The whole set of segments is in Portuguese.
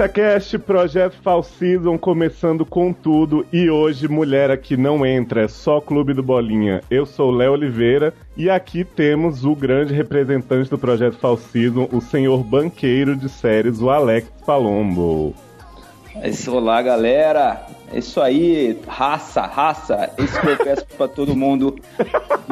SACast, Projeto Fall Season começando com tudo e hoje mulher aqui não entra, é só Clube do Bolinha. Eu sou Léo Oliveira e aqui temos o grande representante do Projeto Fall Season, o senhor banqueiro de séries, o Alex Palombo. É isso, olá galera, isso aí, raça, raça, isso que eu peço pra todo mundo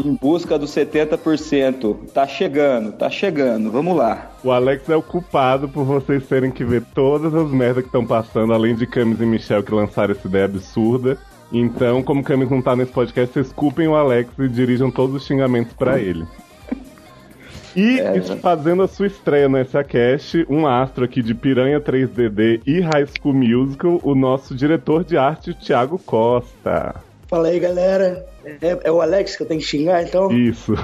em busca dos 70%. Tá chegando, tá chegando, vamos lá. O Alex é o culpado por vocês terem que ver todas as merdas que estão passando, além de Camis e Michel que lançaram essa ideia absurda. Então, como Camis não tá nesse podcast, vocês culpem o Alex e dirijam todos os xingamentos para ele. E é, fazendo a sua estreia no SACast, um astro aqui de Piranha 3DD e High School Musical, o nosso diretor de arte, o Thiago Costa. Fala aí, galera. É, é o Alex que eu tenho que xingar, então? Isso.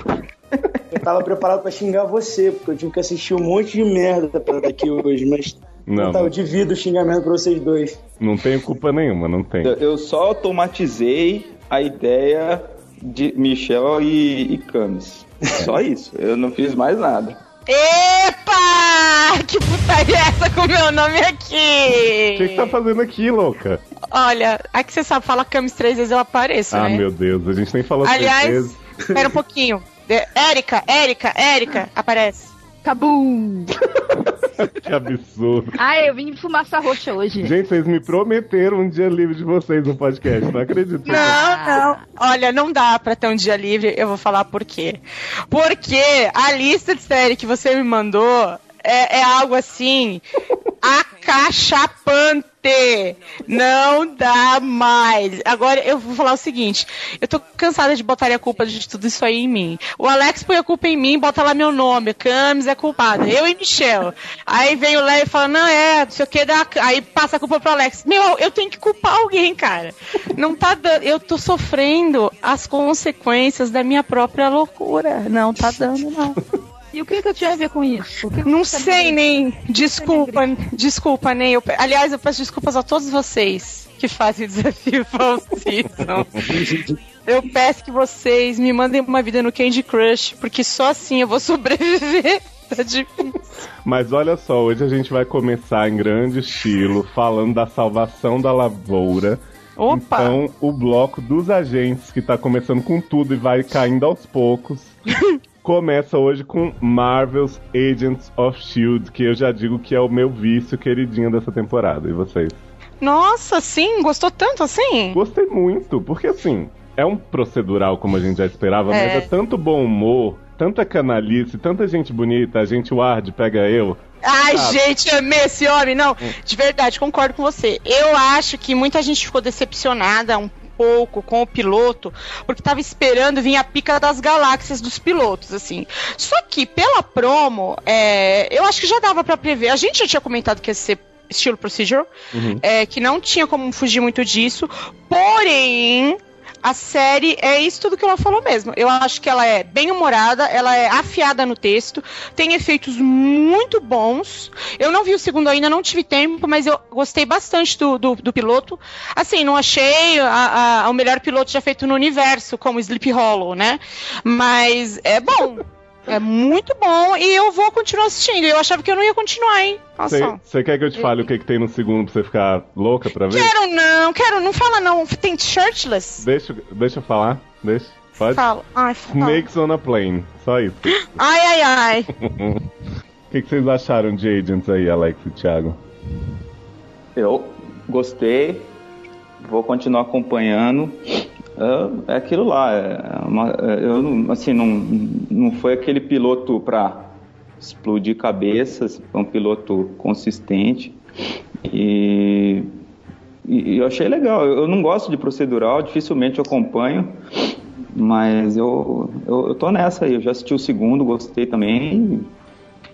Eu tava preparado para xingar você, porque eu tive que assistir um monte de merda pra daqui hoje, mas não, tá, eu divido o xingamento pra vocês dois. Não tenho culpa nenhuma, não tem. Eu só automatizei a ideia de Michel e, e Camis. Só isso. Eu não fiz mais nada. Epa! Que putaria é essa com o meu nome aqui? O que, que tá fazendo aqui, louca? Olha, aqui você sabe, fala Camis três vezes eu apareço, ah, né? Ah, meu Deus, a gente nem falou Aliás, três vezes. espera um pouquinho. Érica, Érica, Érica, aparece. Cabum! que absurdo. Ah, eu vim de fumaça roxa hoje. Gente, vocês me prometeram um dia livre de vocês no podcast, não acredito. Não, não. Olha, não dá pra ter um dia livre, eu vou falar por quê. Porque a lista de série que você me mandou é, é algo assim acachapante. Não dá mais. Agora eu vou falar o seguinte: eu tô cansada de botar a culpa de tudo isso aí em mim. O Alex põe a culpa em mim, bota lá meu nome. Camis é culpada. Eu e Michel. Aí vem o Léo e fala: não é, não sei o que, dá... aí passa a culpa pro Alex. Meu, eu tenho que culpar alguém, cara. Não tá dando. Eu tô sofrendo as consequências da minha própria loucura. Não tá dando, não. E o que, que eu tinha a ver com isso? não sei nem. Desculpa, desculpa, nem. Eu, aliás, eu peço desculpas a todos vocês que fazem o desafio falsíssimo. eu peço que vocês me mandem uma vida no Candy Crush, porque só assim eu vou sobreviver. Tá difícil. Mas olha só, hoje a gente vai começar em grande estilo, falando da salvação da lavoura. Opa! Então, o bloco dos agentes, que tá começando com tudo e vai caindo aos poucos. começa hoje com Marvel's Agents of Shield, que eu já digo que é o meu vício queridinho dessa temporada. E vocês? Nossa, sim, gostou tanto assim? Gostei muito, porque assim, é um procedural como a gente já esperava, é. mas é tanto bom humor, tanta canalice, tanta gente bonita, a gente Ward pega eu. Ai, sabe? gente, amei esse homem. Não, de verdade, concordo com você. Eu acho que muita gente ficou decepcionada um pouco com o piloto, porque tava esperando vir a pica das galáxias dos pilotos, assim. Só que pela promo, é, eu acho que já dava para prever. A gente já tinha comentado que ia ser estilo procedural, uhum. é, que não tinha como fugir muito disso. Porém, a série é isso tudo que ela falou mesmo. Eu acho que ela é bem humorada, ela é afiada no texto, tem efeitos muito bons. Eu não vi o segundo ainda, não tive tempo, mas eu gostei bastante do, do, do piloto. Assim, não achei a, a, o melhor piloto já feito no universo, como Sleep Hollow, né? Mas é bom. É muito bom e eu vou continuar assistindo. Eu achava que eu não ia continuar, hein? Você quer que eu te fale o que, que tem no segundo pra você ficar louca pra ver? Quero não, quero, não fala não. Tem shirtless? Deixa, deixa eu falar, deixa. Pode? Fala. Ai, fala. Snakes on a Plane, só isso. Ai, ai, ai. O que, que vocês acharam de Agents aí, Alex e Thiago? Eu gostei, vou continuar acompanhando. É, é aquilo lá. É uma, é, eu assim, não, não foi aquele piloto para explodir cabeças, foi um piloto consistente e, e, eu achei legal. Eu não gosto de procedural, dificilmente acompanho, mas eu, eu, eu tô nessa aí. Eu já assisti o segundo, gostei também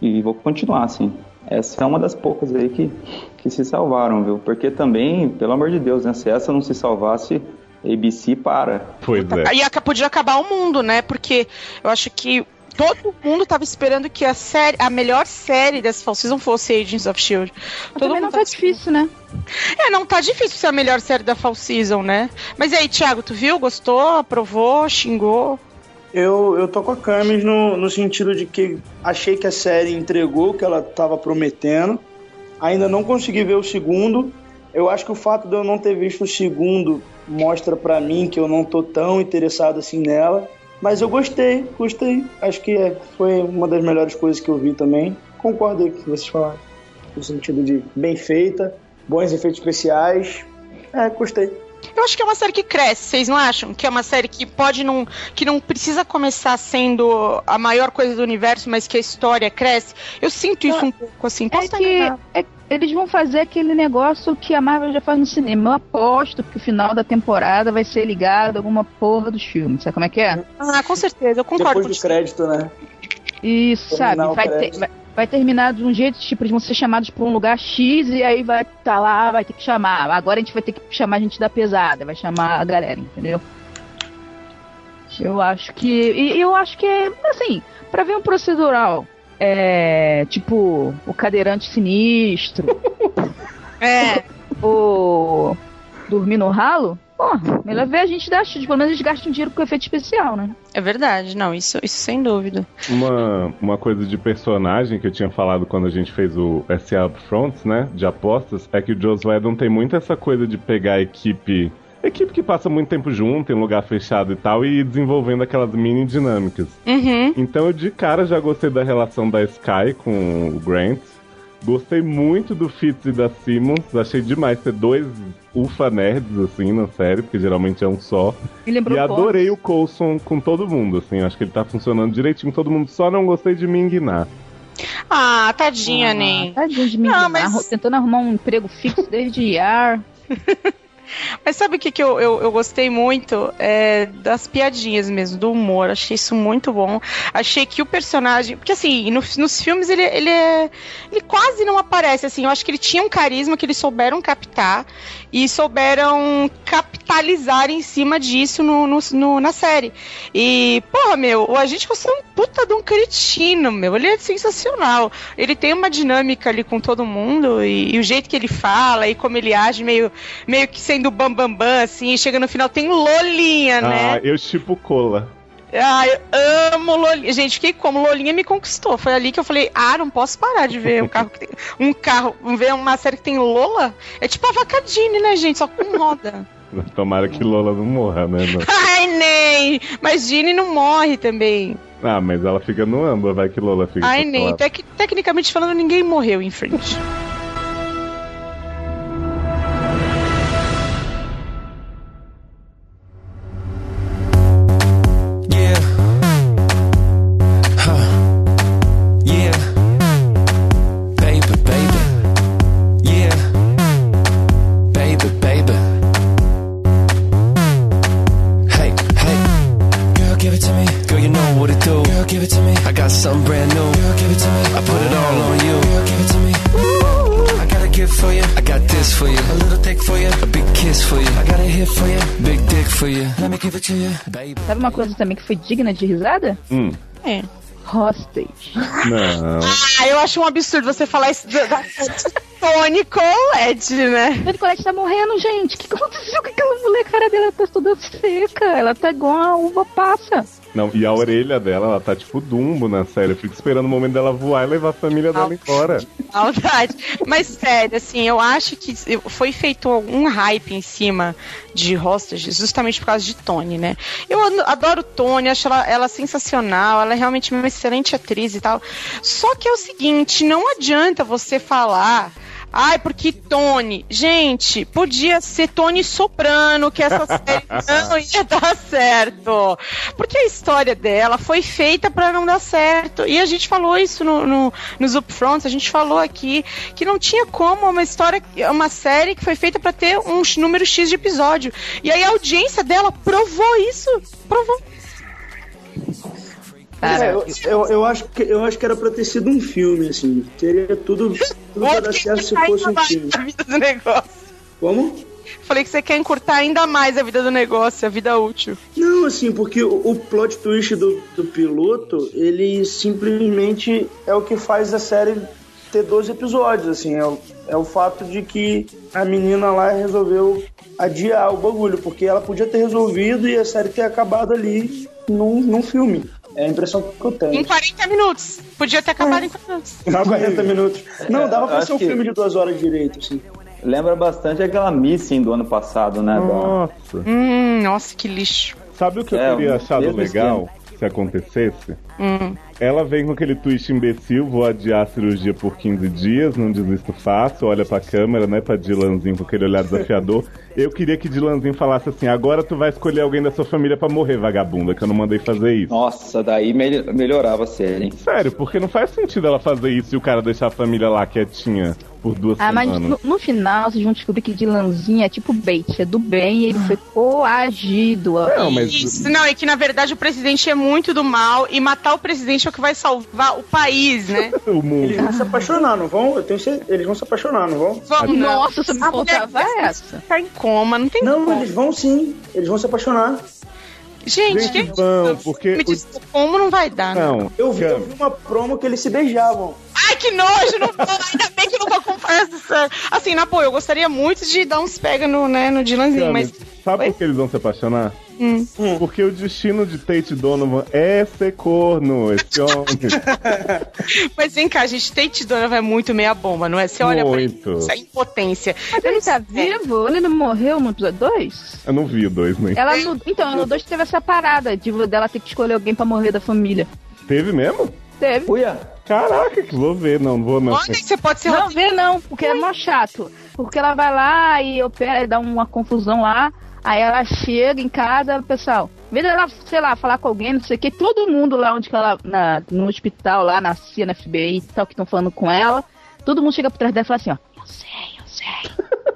e, e vou continuar assim. Essa é uma das poucas aí que, que se salvaram, viu? Porque também, pelo amor de Deus, né? Se essa não se salvasse, ABC para. Pois é. E podia acabar o mundo, né? Porque eu acho que todo mundo tava esperando que a série, a melhor série dessa fall season fosse Agents of Shield. Todo também não tá difícil, né? É, não tá difícil ser a melhor série da fall season, né? Mas e aí, Thiago, tu viu? Gostou? Aprovou? Xingou? Eu, eu tô com a Camis no, no sentido de que achei que a série entregou o que ela tava prometendo. Ainda não consegui ver o segundo. Eu acho que o fato de eu não ter visto o segundo mostra para mim que eu não tô tão interessado assim nela. Mas eu gostei, gostei. Acho que é, foi uma das melhores coisas que eu vi também. Concordo com o que vocês falaram. No sentido de bem feita, bons efeitos especiais. É, gostei. Eu acho que é uma série que cresce, vocês não acham? Que é uma série que pode não. que não precisa começar sendo a maior coisa do universo, mas que a história cresce. Eu sinto isso um pouco assim. É que é, eles vão fazer aquele negócio que a Marvel já faz no cinema. Eu aposto que o final da temporada vai ser ligado a alguma porra dos filmes. Sabe como é que é? Ah, com certeza, eu concordo Depois do crédito, né? Isso, sabe? Vai ter, vai, vai terminar de um jeito, tipo, eles vão ser chamados por um lugar X e aí vai tá lá, vai ter que chamar. Agora a gente vai ter que chamar a gente da pesada, vai chamar a galera, entendeu? Eu acho que. E eu acho que é, assim, pra ver um procedural, é. Tipo, o cadeirante sinistro. é. O. Dormir no ralo, Porra, melhor ver a gente dar chute. Pelo menos eles gastam dinheiro com efeito especial, né? É verdade, não, isso, isso sem dúvida. Uma, uma coisa de personagem que eu tinha falado quando a gente fez o SA Upfronts, né? De apostas, é que o Joss Whedon tem muito essa coisa de pegar a equipe equipe que passa muito tempo junto, em lugar fechado e tal, e desenvolvendo aquelas mini dinâmicas. Uhum. Então eu de cara já gostei da relação da Sky com o Grant. Gostei muito do Fitz e da Simmons. Achei demais ter dois ufa nerds, assim, na série, porque geralmente é um só. E, e adorei o Coulson com todo mundo, assim. Acho que ele tá funcionando direitinho com todo mundo. Só não gostei de Ming-Na. Ah, tadinha, ah, nem. Tadinha de Ming-Na. Mas... Tentando arrumar um emprego fixo desde IAR. Mas sabe o que, que eu, eu, eu gostei muito? É, das piadinhas mesmo, do humor. Achei isso muito bom. Achei que o personagem. Porque assim, no, nos filmes ele, ele é. Ele quase não aparece, assim. Eu acho que ele tinha um carisma que eles souberam captar e souberam capitalizar em cima disso no, no, no na série. E, porra, meu, o agente você é um puta de um cretino, meu. Ele é sensacional. Ele tem uma dinâmica ali com todo mundo e, e o jeito que ele fala e como ele age, meio, meio que sendo bambambam, bam, bam, assim, e chega no final, tem Lolinha, né? Ah, eu tipo cola. Eu amo Lolinha. Gente, fiquei como Lolinha me conquistou. Foi ali que eu falei, ah, não posso parar de ver um carro que tem, um carro, ver uma série que tem Lola. É tipo a Vacadine, né, gente? Só com roda. Tomara que Lola não morra, né? Não. Ai, nem! Mas Ginny não morre também. Ah, mas ela fica no âmbar, vai que Lola fica. Ai, nem. Tec tecnicamente falando, ninguém morreu em frente. Uma coisa também que foi digna de risada? Hum. É. Hostage. Não. Ah, eu acho um absurdo você falar isso da Tony Collette, né? Tony Collette tá morrendo, gente. O que aconteceu com aquela mulher? cara dela tá toda seca. Ela tá igual a uva passa. Não, e a orelha dela, ela tá tipo Dumbo na série. Eu fico esperando o momento dela voar e levar a família dela embora. Maldade. Mas sério, assim, eu acho que foi feito um hype em cima de Hostage, justamente por causa de Tony, né? Eu adoro Tony, acho ela, ela sensacional, ela é realmente uma excelente atriz e tal. Só que é o seguinte, não adianta você falar Ai, porque Tony. Gente, podia ser Tony Soprano, que essa série não ia dar certo. Porque a história dela foi feita para não dar certo. E a gente falou isso no, no, nos upfronts, a gente falou aqui que não tinha como uma história, uma série que foi feita para ter um número X de episódio. E aí a audiência dela provou isso. Provou. Cara, é, eu, eu, eu, acho que, eu acho que era pra ter sido um filme, assim. Teria tudo, tudo pra dar certo se fosse um filme. Como? Falei que você quer encurtar ainda mais a vida do negócio, a vida útil. Não, assim, porque o, o plot twist do, do piloto, ele simplesmente é o que faz a série ter 12 episódios, assim, é o, é o fato de que a menina lá resolveu adiar o bagulho, porque ela podia ter resolvido e a série ter acabado ali num, num filme. É a impressão que eu tenho. Em 40 minutos. Podia ter acabado é. em 40 minutos. Não, 40 minutos. Não, dava pra ser um que... filme de duas horas direito, assim. Lembra bastante aquela Missing do ano passado, né? Nossa. Da... Hum, nossa, que lixo. Sabe o que eu é, teria achado legal esquema. se acontecesse? Hum. Ela vem com aquele twist imbecil, vou adiar a cirurgia por 15 dias, não desisto fácil, olha pra câmera, né, pra Dylanzinho com aquele olhar desafiador. Eu queria que Dylanzinho falasse assim, agora tu vai escolher alguém da sua família para morrer, vagabunda, que eu não mandei fazer isso. Nossa, daí me melhorava a série, hein? Sério, porque não faz sentido ela fazer isso e o cara deixar a família lá quietinha por duas ah, semanas. mas no, no, final vocês vão descobrir que Dylanzinho é tipo bait, é do bem e ele foi coagido. Não, mas... Isso, não, é que na verdade o presidente é muito do mal e matar o presidente é o que vai salvar o país, né? o mundo. Eles vão se apaixonar, não vão? Eu tenho certeza, eles vão se apaixonar, não vão? Vamos, Nossa, você me contava essa. Tá em coma, não tem Não, como. eles vão sim, eles vão se apaixonar. Gente, Gente que... vão, porque... Me diz, como não vai dar, não. não. Eu, vi, eu vi uma promo que eles se beijavam. Ai, que nojo! Não, ainda bem que não vou comprar essa. Assim, na boa, eu gostaria muito de dar uns pega no, né, no Dylanzinho, mas. Sabe Oi? por que eles vão se apaixonar? Hum. Porque o destino de Tate Donovan é ser corno, esse homem. Mas vem cá, gente, Tate Donovan é muito meia bomba, não é? Você olha muito. pra isso, é impotência. Mas ele tá vivo? Ele não morreu no episódio 2? Eu não vi o 2, nem. Ela no, então, no 2 teve essa parada de dela ter que escolher alguém pra morrer da família. Teve mesmo? Teve. Uia. Caraca, que vou ver, não, vou não. Olha, você pode ser Não, vê não, porque Ui. é mó chato. Porque ela vai lá e opera e dá uma confusão lá. Aí ela chega em casa, pessoal, vez dela, sei lá, falar com alguém, não sei o que, todo mundo lá onde ela, na, no hospital, lá na CIA, na FBI e tal, que estão falando com ela, todo mundo chega por trás dela e fala assim, ó, eu sei, eu sei,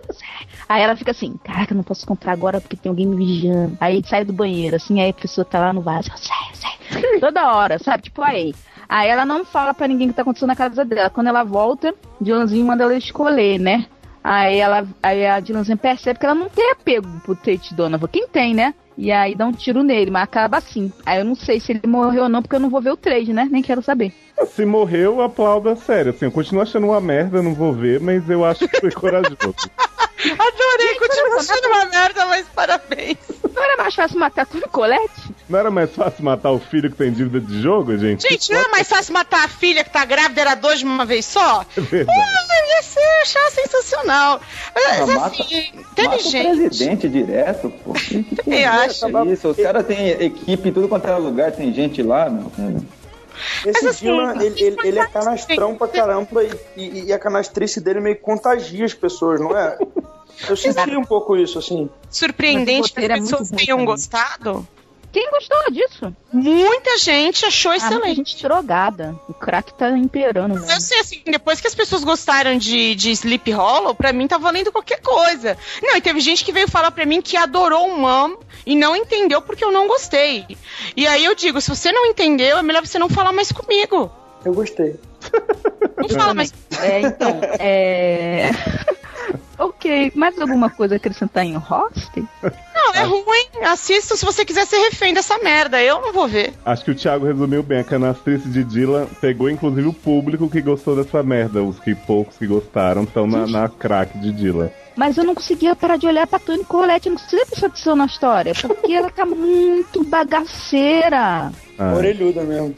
eu sei. Aí ela fica assim, caraca, eu não posso comprar agora porque tem alguém me vigiando. Aí sai do banheiro, assim, aí a pessoa tá lá no vaso, eu sei, eu sei. Toda hora, sabe? Tipo, aí. Aí ela não fala para ninguém o que tá acontecendo na casa dela. Quando ela volta, Dylanzinho manda ela escolher, né? Aí ela, aí a Dylanzinho percebe que ela não tem apego pro Tate Donovan. Quem tem, né? E aí dá um tiro nele, mas acaba assim. Aí eu não sei se ele morreu ou não, porque eu não vou ver o 3, né? Nem quero saber. Se morreu, aplaudo a sério. Assim, eu continuo achando uma merda, não vou ver, mas eu acho que foi corajoso. Adorei, continua achando uma merda, mas parabéns. Não era mais fácil matar tudo Colette? Não era mais fácil matar o filho que tem dívida de jogo, gente? Gente, não é mais fácil matar a filha que tá grávida, era dois de uma vez só? É verdade. Ah, ia ser achar sensacional. Mas, ah, assim, mata, teve mata gente. o presidente direto, pô. Que, que Eu acho. Isso, os caras têm equipe em tudo quanto é lugar, tem gente lá, meu. Esse assim, Dylan, ele, ele, ele, é canastrão pra caramba e, e, e, a canastrice dele meio contagia as pessoas, não é? Eu senti um pouco isso, assim. Surpreendente que as é pessoas tenham gostado. Quem gostou disso? Muita gente achou ah, excelente. Muita gente drogada. O crack tá imperando. Mesmo. Eu sei, assim, depois que as pessoas gostaram de, de Sleep Hollow, pra mim tá valendo qualquer coisa. Não, e teve gente que veio falar pra mim que adorou o Mom e não entendeu porque eu não gostei. E aí eu digo, se você não entendeu, é melhor você não falar mais comigo. Eu gostei. Não fala mais. É, então, é... ok, mais alguma coisa a acrescentar em Host? Não, é ruim. Assista se você quiser ser refém dessa merda. Eu não vou ver. Acho que o Thiago resumiu bem. A canastrice de Dylan pegou inclusive o público que gostou dessa merda. Os que poucos que gostaram estão na, na crack de Dylan. Mas eu não conseguia parar de olhar pra Tony Colette, eu não conseguia prestar atenção na história, porque ela tá muito bagaceira. Ah. Orelhuda mesmo.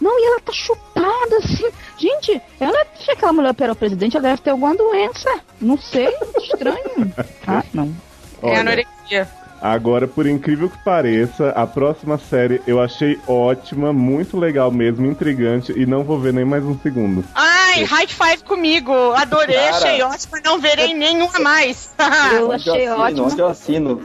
Não, e ela tá chupada assim. Gente, ela é aquela mulher para o presidente, ela deve ter alguma doença. Não sei, estranho. ah, não. Olha, é anorexia. Agora, por incrível que pareça, a próxima série eu achei ótima, muito legal mesmo, intrigante, e não vou ver nem mais um segundo. Ai, high five comigo! Adorei, Cara, achei ótima, não verei nenhuma mais. eu achei ótimo. Onde eu assino?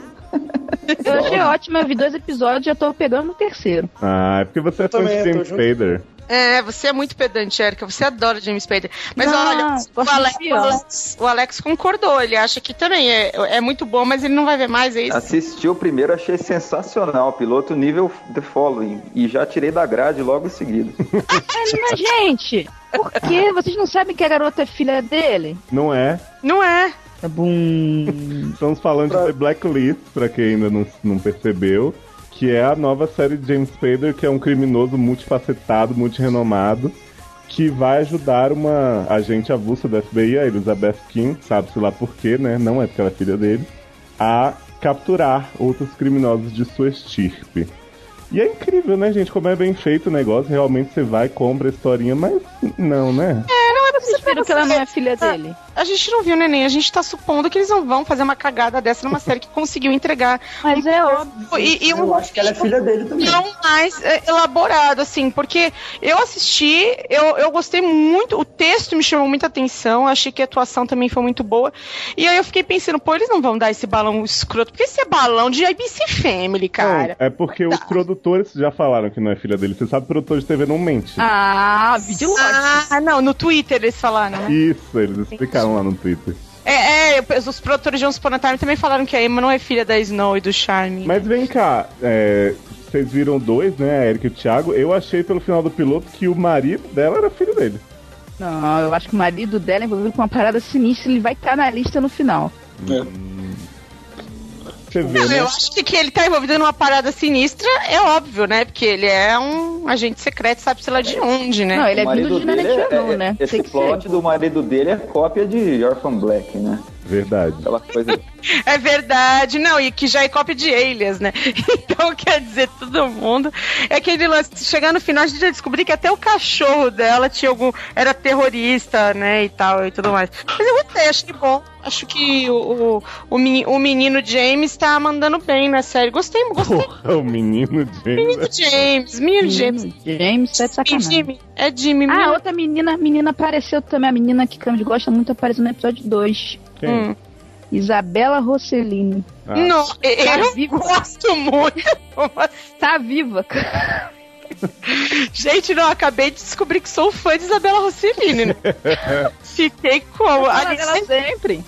Eu achei ótimo, eu vi dois episódios e já tô pegando no terceiro. Ah, é porque você é fã de James Spader. É, você é muito pedante, Erika. Você adora James Spader. Mas não, olha, o Alex, o Alex, o, Alex, concordou. Ele acha que também é, é muito bom, mas ele não vai ver mais, é isso? Assisti o primeiro, achei sensacional. Piloto nível The Following. E já tirei da grade logo em seguida. mas, gente, por que? Vocês não sabem que a garota é filha dele? Não é. Não é. Tá bom. Estamos falando pra... de Blacklist, pra quem ainda não, não percebeu que é a nova série de James Spader, que é um criminoso multifacetado, multirenomado, que vai ajudar uma agente avulsa da FBI, a Elizabeth King, sabe-se lá por quê, né? Não é porque ela é filha dele, a capturar outros criminosos de sua estirpe. E é incrível, né, gente? Como é bem feito o negócio. Realmente você vai, compra a historinha, mas não, né? É, não é pra Vocês viram que ela não é filha dele? A gente não viu, neném. A gente tá supondo que eles não vão fazer uma cagada dessa numa série que conseguiu entregar. Mas é óbvio. E, e um Eu acho que ela é filha dele também. não mais é, elaborado, assim, porque eu assisti, eu, eu gostei muito, o texto me chamou muita atenção, achei que a atuação também foi muito boa. E aí eu fiquei pensando, pô, eles não vão dar esse balão escroto, porque esse é balão de ABC Family, cara. Não, é porque os produtores já falaram que não é filha dele. Você sabe que o produtor de TV não mente. Ah, vídeo Ah, não, no Twitter eles falaram, né? Isso, eles explicaram lá no Twitter. É, é, os produtores de Once Upon a Time também falaram que a Emma não é filha da Snow e do Charme. Mas vem cá, é, vocês viram dois, né? A Erika e o Thiago. Eu achei pelo final do piloto que o marido dela era filho dele. Não, eu acho que o marido dela é envolvido com uma parada sinistra, ele vai estar na lista no final. Você vê, Não, né? eu acho que, que ele tá envolvido numa parada sinistra, é óbvio, né? Porque ele é um agente secreto, sabe-se lá de onde, né? Não, ele é vindo de é- é- né? Esse plot ser. do marido dele é cópia de Orphan Black, né? Verdade. Aquela coisa. É verdade, não, e que já é cópia de Alias, né? Então, quer dizer, todo mundo. É aquele lance, chegar no final, a gente já descobriu que até o cachorro dela tinha algum. era terrorista, né? E tal, e tudo mais. Mas eu gostei, achei bom. Acho que o, o, o, meni- o menino James tá mandando bem na série. Gostei, gostei. Porra, o menino Menino James. James, menino James. James, tá de sacanagem. Jimmy, é Jimmy. Ah, menino- outra menina, menina apareceu também, a menina que Camus gosta muito, apareceu no episódio 2. Quem? Hum. Isabela Rossellini. Ah, Não, eu vivo. gosto muito. Tá viva, Gente, não, acabei de descobrir que sou fã de Isabela Rossellini, né? Fiquei como? Ali, dela sempre.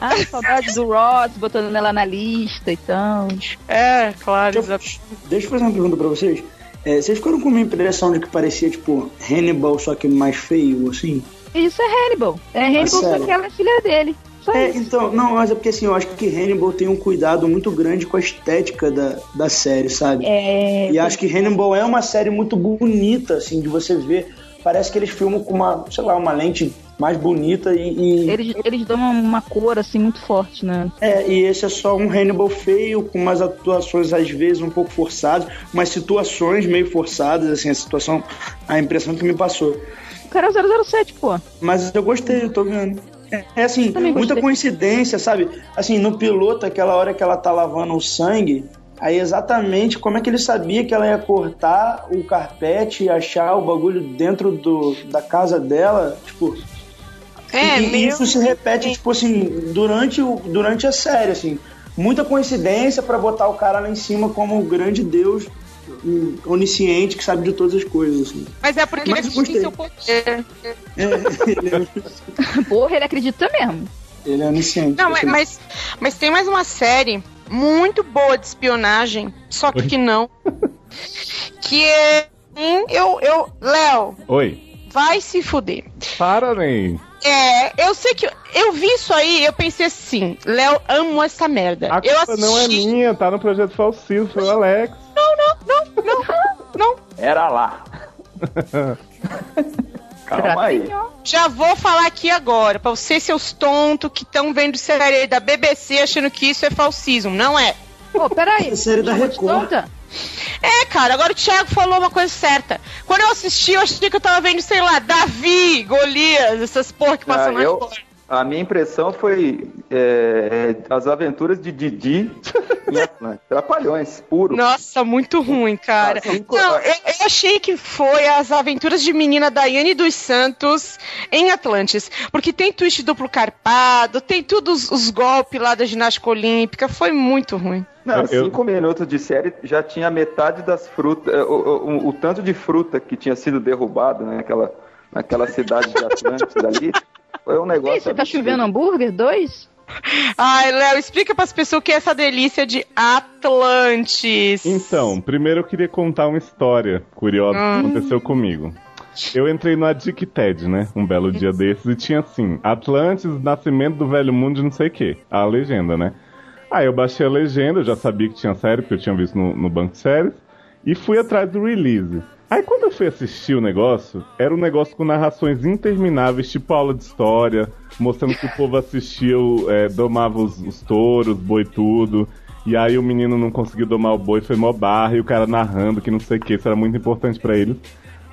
Ah, saudade do Ross, botando ela na lista e tal. é, claro. Deixa deixa eu fazer uma pergunta pra vocês. É, vocês ficaram com uma impressão de que parecia, tipo, Hannibal, só que mais feio, assim? Isso é Hannibal. É Hannibal, só sério? que ela é filha dele. Só É, isso. então, não, mas é porque assim, eu acho que Hannibal tem um cuidado muito grande com a estética da, da série, sabe? É, E acho que Hannibal é uma série muito bonita, assim, de você ver. Parece que eles filmam com uma, sei lá, uma lente mais bonita e. e- eles, eles dão uma, uma cor assim muito forte, né? É, e esse é só um Hannibal feio, com umas atuações às vezes um pouco forçadas, umas situações meio forçadas, assim, a situação, a impressão que me passou. O cara é o 007, pô. Mas eu gostei, eu tô vendo. É, é assim, muita coincidência, sabe? Assim, no piloto, aquela hora que ela tá lavando o sangue, aí exatamente como é que ele sabia que ela ia cortar o carpete e achar o bagulho dentro do, da casa dela, tipo. É, e, e isso se repete, tipo assim, durante, o, durante a série, assim. Muita coincidência pra botar o cara lá em cima como o grande deus hum, onisciente que sabe de todas as coisas, assim. Mas é porque Mas ele acredita em seu poder. É, ele, é, Porra, ele acredita mesmo. ele é onisciente. Não, mas, mas, mas tem mais uma série muito boa de espionagem, só que não. Que é. hum, Eu, eu, Léo, Oi. vai se fuder. Para, Ney. É, eu sei que. Eu vi isso aí eu pensei assim, Léo, amo essa merda. A eu culpa não é assisti- minha, tá no projeto falsivo, foi o Alex. Não, Era lá. Calma aí. já vou falar aqui agora, pra vocês, seus tontos que estão vendo série da BBC achando que isso é falsismo. Não é. Pô, peraí. É série da Record. É, cara, agora o Thiago falou uma coisa certa. Quando eu assisti, eu achei que eu tava vendo, sei lá, Davi, Golias, essas porra que passam Ah, na eu- Record. A minha impressão foi é, é, as aventuras de Didi em Atlanta. Trapalhões, puro. Nossa, muito ruim, cara. Ah, cinco- Não, eu, eu achei que foi as aventuras de menina Daiane dos Santos em Atlantis. Porque tem twist duplo carpado, tem todos os golpes lá da ginástica olímpica. Foi muito ruim. Não, Eu- cinco minutos de série já tinha metade das frutas, o, o- o- o tanto de fruta que tinha sido derrubado né, naquela, naquela cidade de Atlântida ali. Foi um negócio. Você tá chovendo hambúrguer? Dois? Ai, Léo, explica pras pessoas o que é essa delícia de Atlantis. Então, primeiro eu queria contar uma história curiosa que aconteceu comigo. Eu entrei no Addicted, né? Um belo dia desses e tinha assim: Atlantis, nascimento do velho mundo de não sei o que. A legenda, né? Aí eu baixei a legenda, eu já sabia que tinha série, porque eu tinha visto no, no banco de séries, e fui atrás do release. Aí quando eu fui assistir o negócio, era um negócio com narrações intermináveis, tipo aula de história, mostrando que o povo assistia, o, é, domava os, os touros, boi tudo. E aí o menino não conseguiu domar o boi, foi mó barra, e o cara narrando que não sei o que, isso era muito importante pra eles.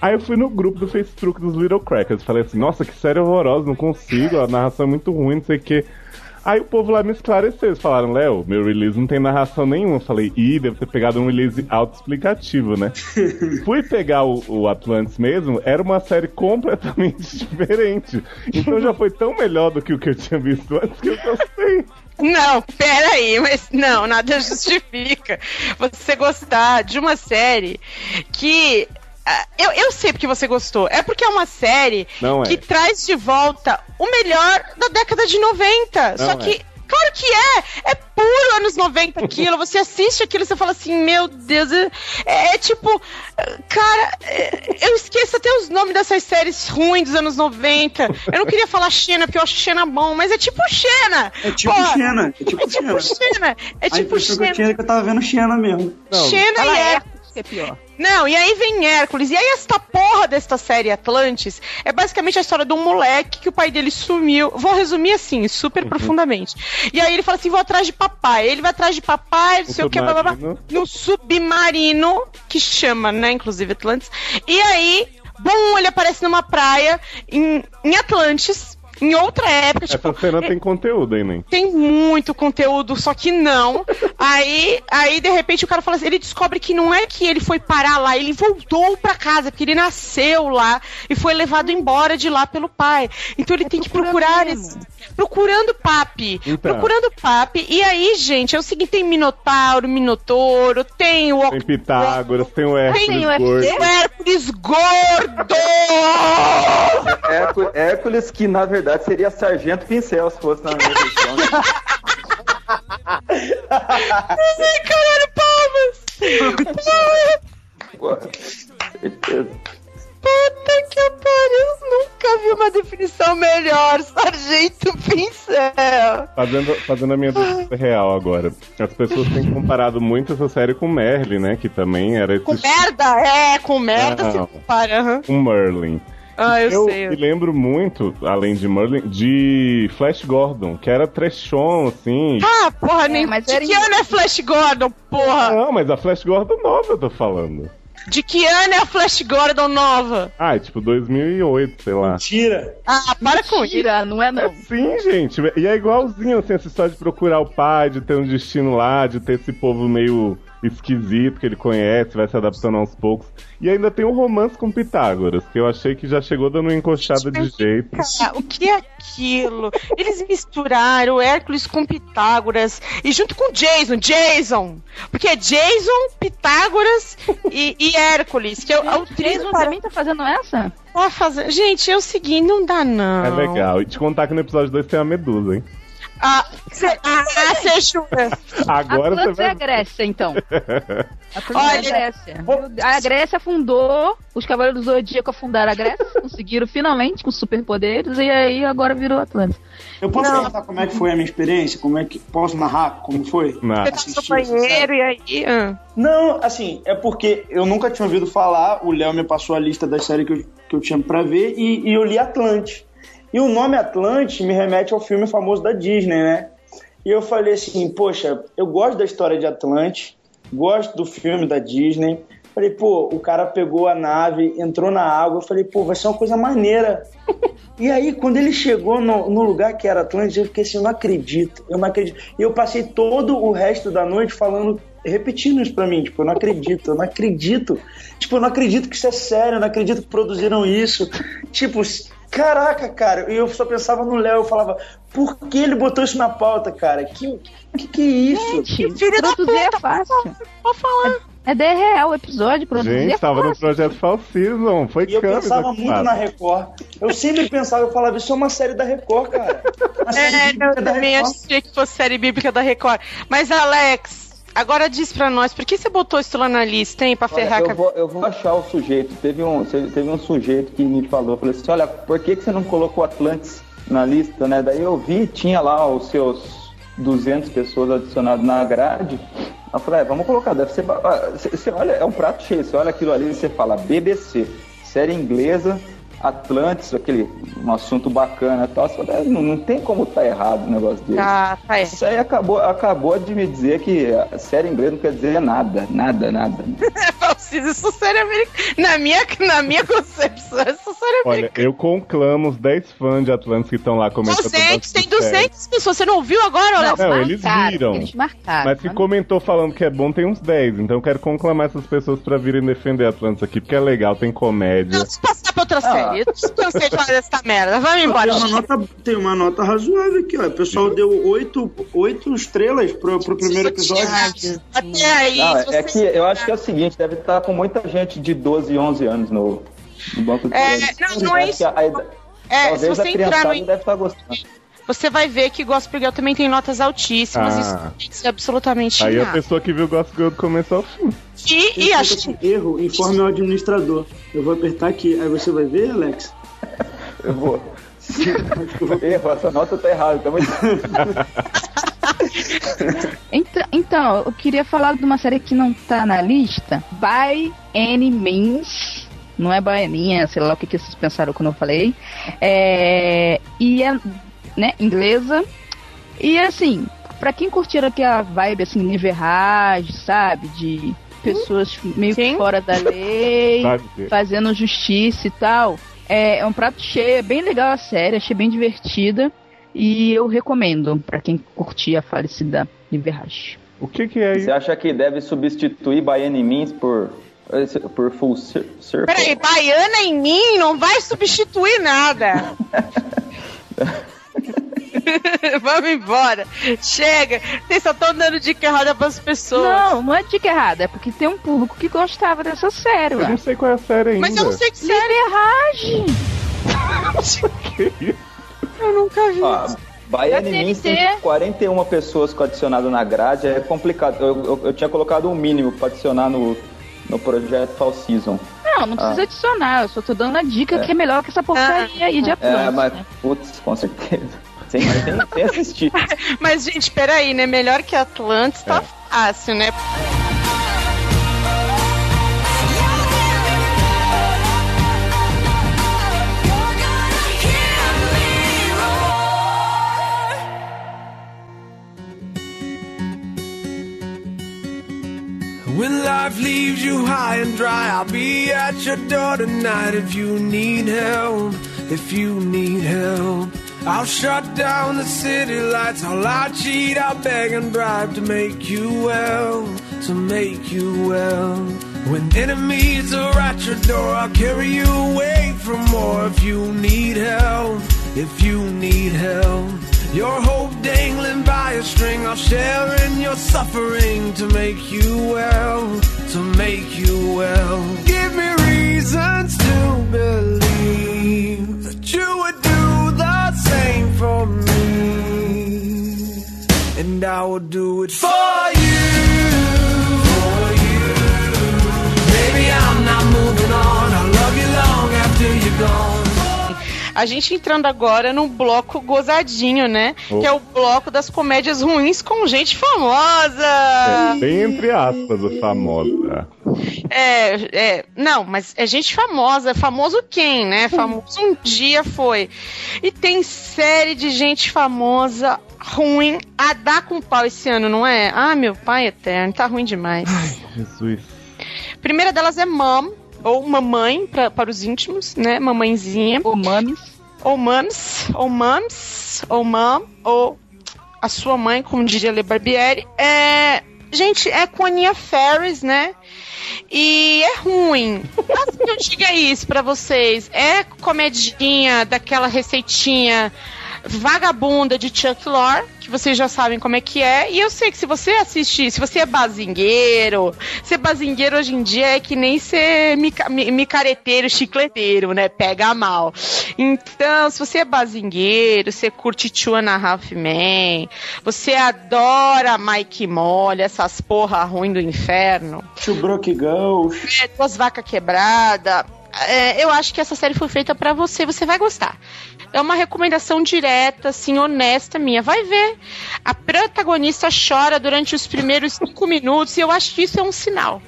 Aí eu fui no grupo do Facebook dos Little Crackers, falei assim, nossa, que série horrorosa, não consigo, a narração é muito ruim, não sei o que. Aí o povo lá me esclareceu, eles falaram, Léo, meu release não tem narração nenhuma. Eu falei, ih, deve ter pegado um release auto-explicativo, né? Fui pegar o, o Atlantis mesmo, era uma série completamente diferente. Então já foi tão melhor do que o que eu tinha visto antes que eu gostei. Não, peraí, mas não, nada justifica você gostar de uma série que. Ah, Eu, eu sei porque você gostou. É porque é uma série Não é. que traz de volta o melhor da década de 90. Não Só é. que. Claro que é! É puro anos 90 aquilo. Você assiste aquilo e você fala assim, meu Deus, é, é tipo. Cara, é, eu esqueço até os nomes dessas séries ruins dos anos 90. Eu não queria falar Xena, porque eu acho Xena bom, mas é tipo Xena! É tipo Porra, Xena. É tipo É tipo Xena. Xena! É A tipo que eu Xena! tinha é que eu tava vendo Xena mesmo. Não, Xena e que é pior. Não, e aí vem Hércules. E aí esta porra desta série Atlantis é basicamente a história de um moleque que o pai dele sumiu. Vou resumir assim, super profundamente. E aí ele fala assim, vou atrás de papai. Ele vai atrás de papai, não sei o que, blá, blá, blá, no submarino, que chama, né, inclusive Atlantis. E aí, bom, ele aparece numa praia em, em Atlantis, em outra época, tipo, Essa cena tem conteúdo, hein, nem? tem muito conteúdo, só que não. aí, aí, de repente, o cara fala assim, ele descobre que não é que ele foi parar lá, ele voltou pra casa, porque ele nasceu lá e foi levado embora de lá pelo pai. Então ele tem que procurar esse, procurando papi. Então. Procurando papi. E aí, gente, é o seguinte, tem Minotauro, Minotouro, tem o Tem Pitágoras, tem o Hércules Tem o o Hércules gordo! Hércules, Hércules, que na verdade seria Sargento Pincel se fosse na minha versão. né? Caralho, palmas! Certeza. Puta que pariu, nunca vi uma definição melhor, Sargento Pincel. Fazendo, fazendo a minha defesa real agora. As pessoas têm comparado muito essa série com Merlin, né? Que também era Com esse merda, é, com merda Não. se compara. aham. com Merlin. Ah, eu, Eu sei. me lembro muito, além de Merlin, de Flash Gordon, que era trechon, assim. Ah, porra, nem. mas de que ano é Flash Gordon, porra? Não, mas a Flash Gordon nova eu tô falando. De que ano é a Flash Gordon nova? Ah, é tipo 2008, sei lá. Tira. Ah, para com isso. Mentira, não é não. Sim, gente. E é igualzinho, assim, essa história de procurar o pai, de ter um destino lá, de ter esse povo meio esquisito que ele conhece, vai se adaptando aos poucos. E ainda tem o romance com Pitágoras, que eu achei que já chegou dando uma encoxada de jeito. O que é aquilo? Eles misturaram Hércules com Pitágoras e junto com Jason, Jason! Porque é Jason, Pitágoras e, e Hércules, que é o, é o O Jason para também tá fazendo essa? Tá fazendo- Gente, é o seguinte, não dá não. É legal. E te contar que no episódio 2 tem a Medusa, hein? Ah, cê, ah, cê jura? Agora você Atlantis é a vai. Grécia, então. Atlantis Olha, é a Grécia. A Grécia fundou, os Cavaleiros do Zodíaco afundaram a Grécia, conseguiram finalmente com superpoderes, e aí agora virou Atlantis. Eu posso Não. contar como é que foi a minha experiência? Como é que posso narrar como foi? Não. Você tá no banheiro e aí. ah. Não, assim, é porque eu nunca tinha ouvido falar, o Léo me passou a lista das séries que eu, que eu tinha pra ver e, e eu li Atlante. E o nome Atlante me remete ao filme famoso da Disney, né? E eu falei assim, poxa, eu gosto da história de Atlante, gosto do filme da Disney. Falei, pô, o cara pegou a nave, entrou na água, eu falei, pô, vai ser uma coisa maneira. E aí, quando ele chegou no, no lugar que era Atlântis, eu fiquei assim, eu não acredito, eu não acredito. E eu passei todo o resto da noite falando, repetindo isso pra mim, tipo, eu não acredito, eu não acredito. Tipo, eu não acredito que isso é sério, eu não acredito que produziram isso. Tipo, caraca, cara, e eu só pensava no Léo, eu falava, por que ele botou isso na pauta, cara? Que que, que é isso? Gente, filho da produzir é puta, fácil. Pode falar. É de real o episódio, produzir Gente, é tava no fácil. projeto Fall Season. Foi E eu câmera pensava muito faz. na Record. Eu sempre pensava, eu falava, isso é uma série da Record, cara. Uma É, eu da também achei que fosse série bíblica da Record. Mas, Alex, agora diz pra nós, por que você botou isso lá na lista, hein? Pra Olha, ferrar eu, a vou, eu vou achar o sujeito. Teve um, teve um sujeito que me falou, falou assim, olha, por que, que você não colocou Atlantis na lista, né? Daí eu vi, tinha lá os seus 200 pessoas adicionadas na grade. Eu falei, é, vamos colocar, deve ser... ah, Você você olha, é um prato cheio, você olha aquilo ali e você fala, BBC, série inglesa, Atlantis, aquele um assunto bacana e tal. Você fala, "É, não, não tem como tá errado um negócio desse. Ah, tá errado. Isso aí acabou, acabou de me dizer que a série inglesa não quer dizer nada, nada, nada. Falsiza, isso é série americana. Na minha, na minha concepção, isso é série Olha, americana. eu conclamo os 10 fãs de Atlantis que estão lá comentando. 200, tem bastante série. 200 pessoas. Você não ouviu agora, Alex? Não, eles marcaram, viram. Eles marcaram. Mas se comentou falando que é bom, tem uns 10. Então eu quero conclamar essas pessoas pra virem defender Atlantis aqui, porque é legal, tem comédia. Não, se passar pra outra série. Eu cansei de falar dessa merda. Vamos embora. Tem uma, nota, tem uma nota razoável aqui, ó. O pessoal deu oito, oito estrelas pro, pro primeiro episódio. Até aí, Não, se é você- que eu acho que é o seguinte, deve estar com muita gente de 12 e 11 anos no, no banco de É, não, não é isso. que a- a- É, se Talvez você a entrar criançada no deve estar gostando. você vai ver que Gospel Girl também tem notas altíssimas. Ah. Isso dizer absolutamente Aí a nada. pessoa que viu Gossip Girl do começo ao fim. E, e acho esse erro, informe ao administrador. Eu vou apertar aqui, aí você vai ver, Alex. Eu vou. Erro, essa nota tá errada. Tá muito... Então, então, eu queria falar de uma série que não tá na lista. By Any Means. Não é baianinha, sei lá o que, que vocês pensaram quando eu falei. É, e é né, inglesa. E assim, pra quem curtir aquela vibe assim, Neverage, sabe? De pessoas meio Sim. fora da lei, fazendo justiça e tal. É, é um prato cheio, é bem legal a série, achei bem divertida. E eu recomendo pra quem curtir a falecida Neverage. O que que é Você isso? acha que deve substituir By Any Means por, por Full Cir- Circle? Peraí, baiana em mim não vai substituir nada. Vamos embora. Chega. Vocês só estão dando dica errada pras pessoas. Não, não é dica errada, é porque tem um público que gostava dessa série, Eu não sei qual é a série ainda. Mas eu não sei que série. Neverage! Que isso? Eu nunca vi. Ó, Any Means tem TNT. 41 pessoas adicionadas na grade, é complicado. Eu, eu, eu tinha colocado um mínimo pra adicionar no, no projeto Fall Season. Não, não precisa adicionar, eu só tô dando a dica que é melhor que essa porcaria aí de É, Atlantis, mas, né? putz, com certeza. Sem, sem, sem assistir. Mas, gente, peraí, né? Melhor que Atlantis tá fácil, né? Life leaves you high and dry, I'll be at your door tonight if you need help. If you need help, I'll shut down the city lights. I'll lie, cheat, I'll beg and bribe to make you well, to make you well. When enemies are at your door, I'll carry you away from more. If you need help, if you need help. Your hope dangling by a string, I'll share in your suffering to make you well, to make you well. Give me reasons to believe that you would do the same for me, and I will do it for you. A gente entrando agora num bloco gozadinho, né? Oh. Que é o bloco das comédias ruins com gente famosa. É, bem entre aspas, o famosa. É, é, não, mas é gente famosa. Famoso quem, né? Famoso um dia foi. E tem série de gente famosa ruim a dar com pau esse ano, não é? Ah, meu pai eterno, tá ruim demais. Jesus. A primeira delas é Mom, ou Mamãe, pra, para os íntimos, né? Mamãezinha. Ô, mames. Ou Mams, ou Mams, ou Mam, ou a sua mãe, como diria Le Barbieri. É. Gente, é com a Nia Ferris, né? E é ruim. Mas que eu diga isso pra vocês. É comedinha daquela receitinha vagabunda de Chuck Lorre, que vocês já sabem como é que é. E eu sei que se você assistir, se você é bazingueiro, ser bazingueiro hoje em dia é que nem ser mica, mi- micareteiro, chicleteiro, né? Pega mal. Então, se você é bazingueiro, você curte Two and a Half Men, você adora Mike Molly, essas porra ruim do inferno, Girls. é, duas vacas quebradas. É, eu acho que essa série foi feita pra você, você vai gostar. É uma recomendação direta, assim, honesta minha. Vai ver. A protagonista chora durante os primeiros cinco minutos e eu acho que isso é um sinal.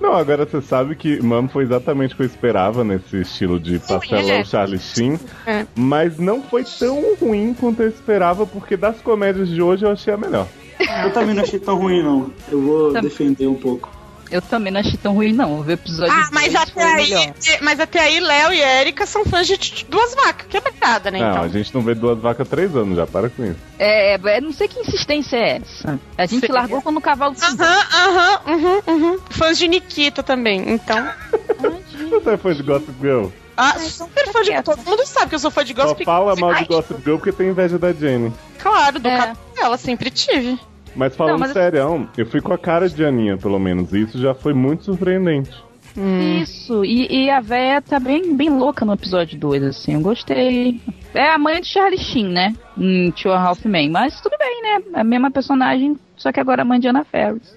Não, agora você sabe que Mamo foi exatamente o que eu esperava nesse estilo de pastelão é. Charlie Sheen. É. Mas não foi tão ruim quanto eu esperava, porque das comédias de hoje eu achei a melhor. Eu também não achei tão ruim, não. Eu vou Também. defender um pouco. Eu também não achei tão ruim, não. O episódio Ah, mas até foi aí, melhor. mas até aí, Léo e Erika são fãs de duas vacas, que é verdade, né? Não, então. a gente não vê duas vacas há três anos já, para com isso. É, é, não sei que insistência é essa. A gente Sim. largou quando o cavalo se Aham, aham, uhum, uhum. Fãs de Nikita também, então. Você é fã de Gossip Girl? Ah, super fã de. Todo mundo sabe que eu sou fã de Só Gossip fala mal de Gossip Girl porque tem inveja da Jenny. Claro, do É. cabelo dela, sempre tive. Mas falando Não, mas- sério, eu fui com a cara de Aninha, pelo menos. E isso já foi muito surpreendente. Isso, e, e a véia tá bem, bem louca no episódio 2, assim, eu gostei. É a mãe de Charlie Sheen, né? Em Two and a Half Men, mas tudo bem, né? É a mesma personagem, só que agora a mãe de Anna Ferris.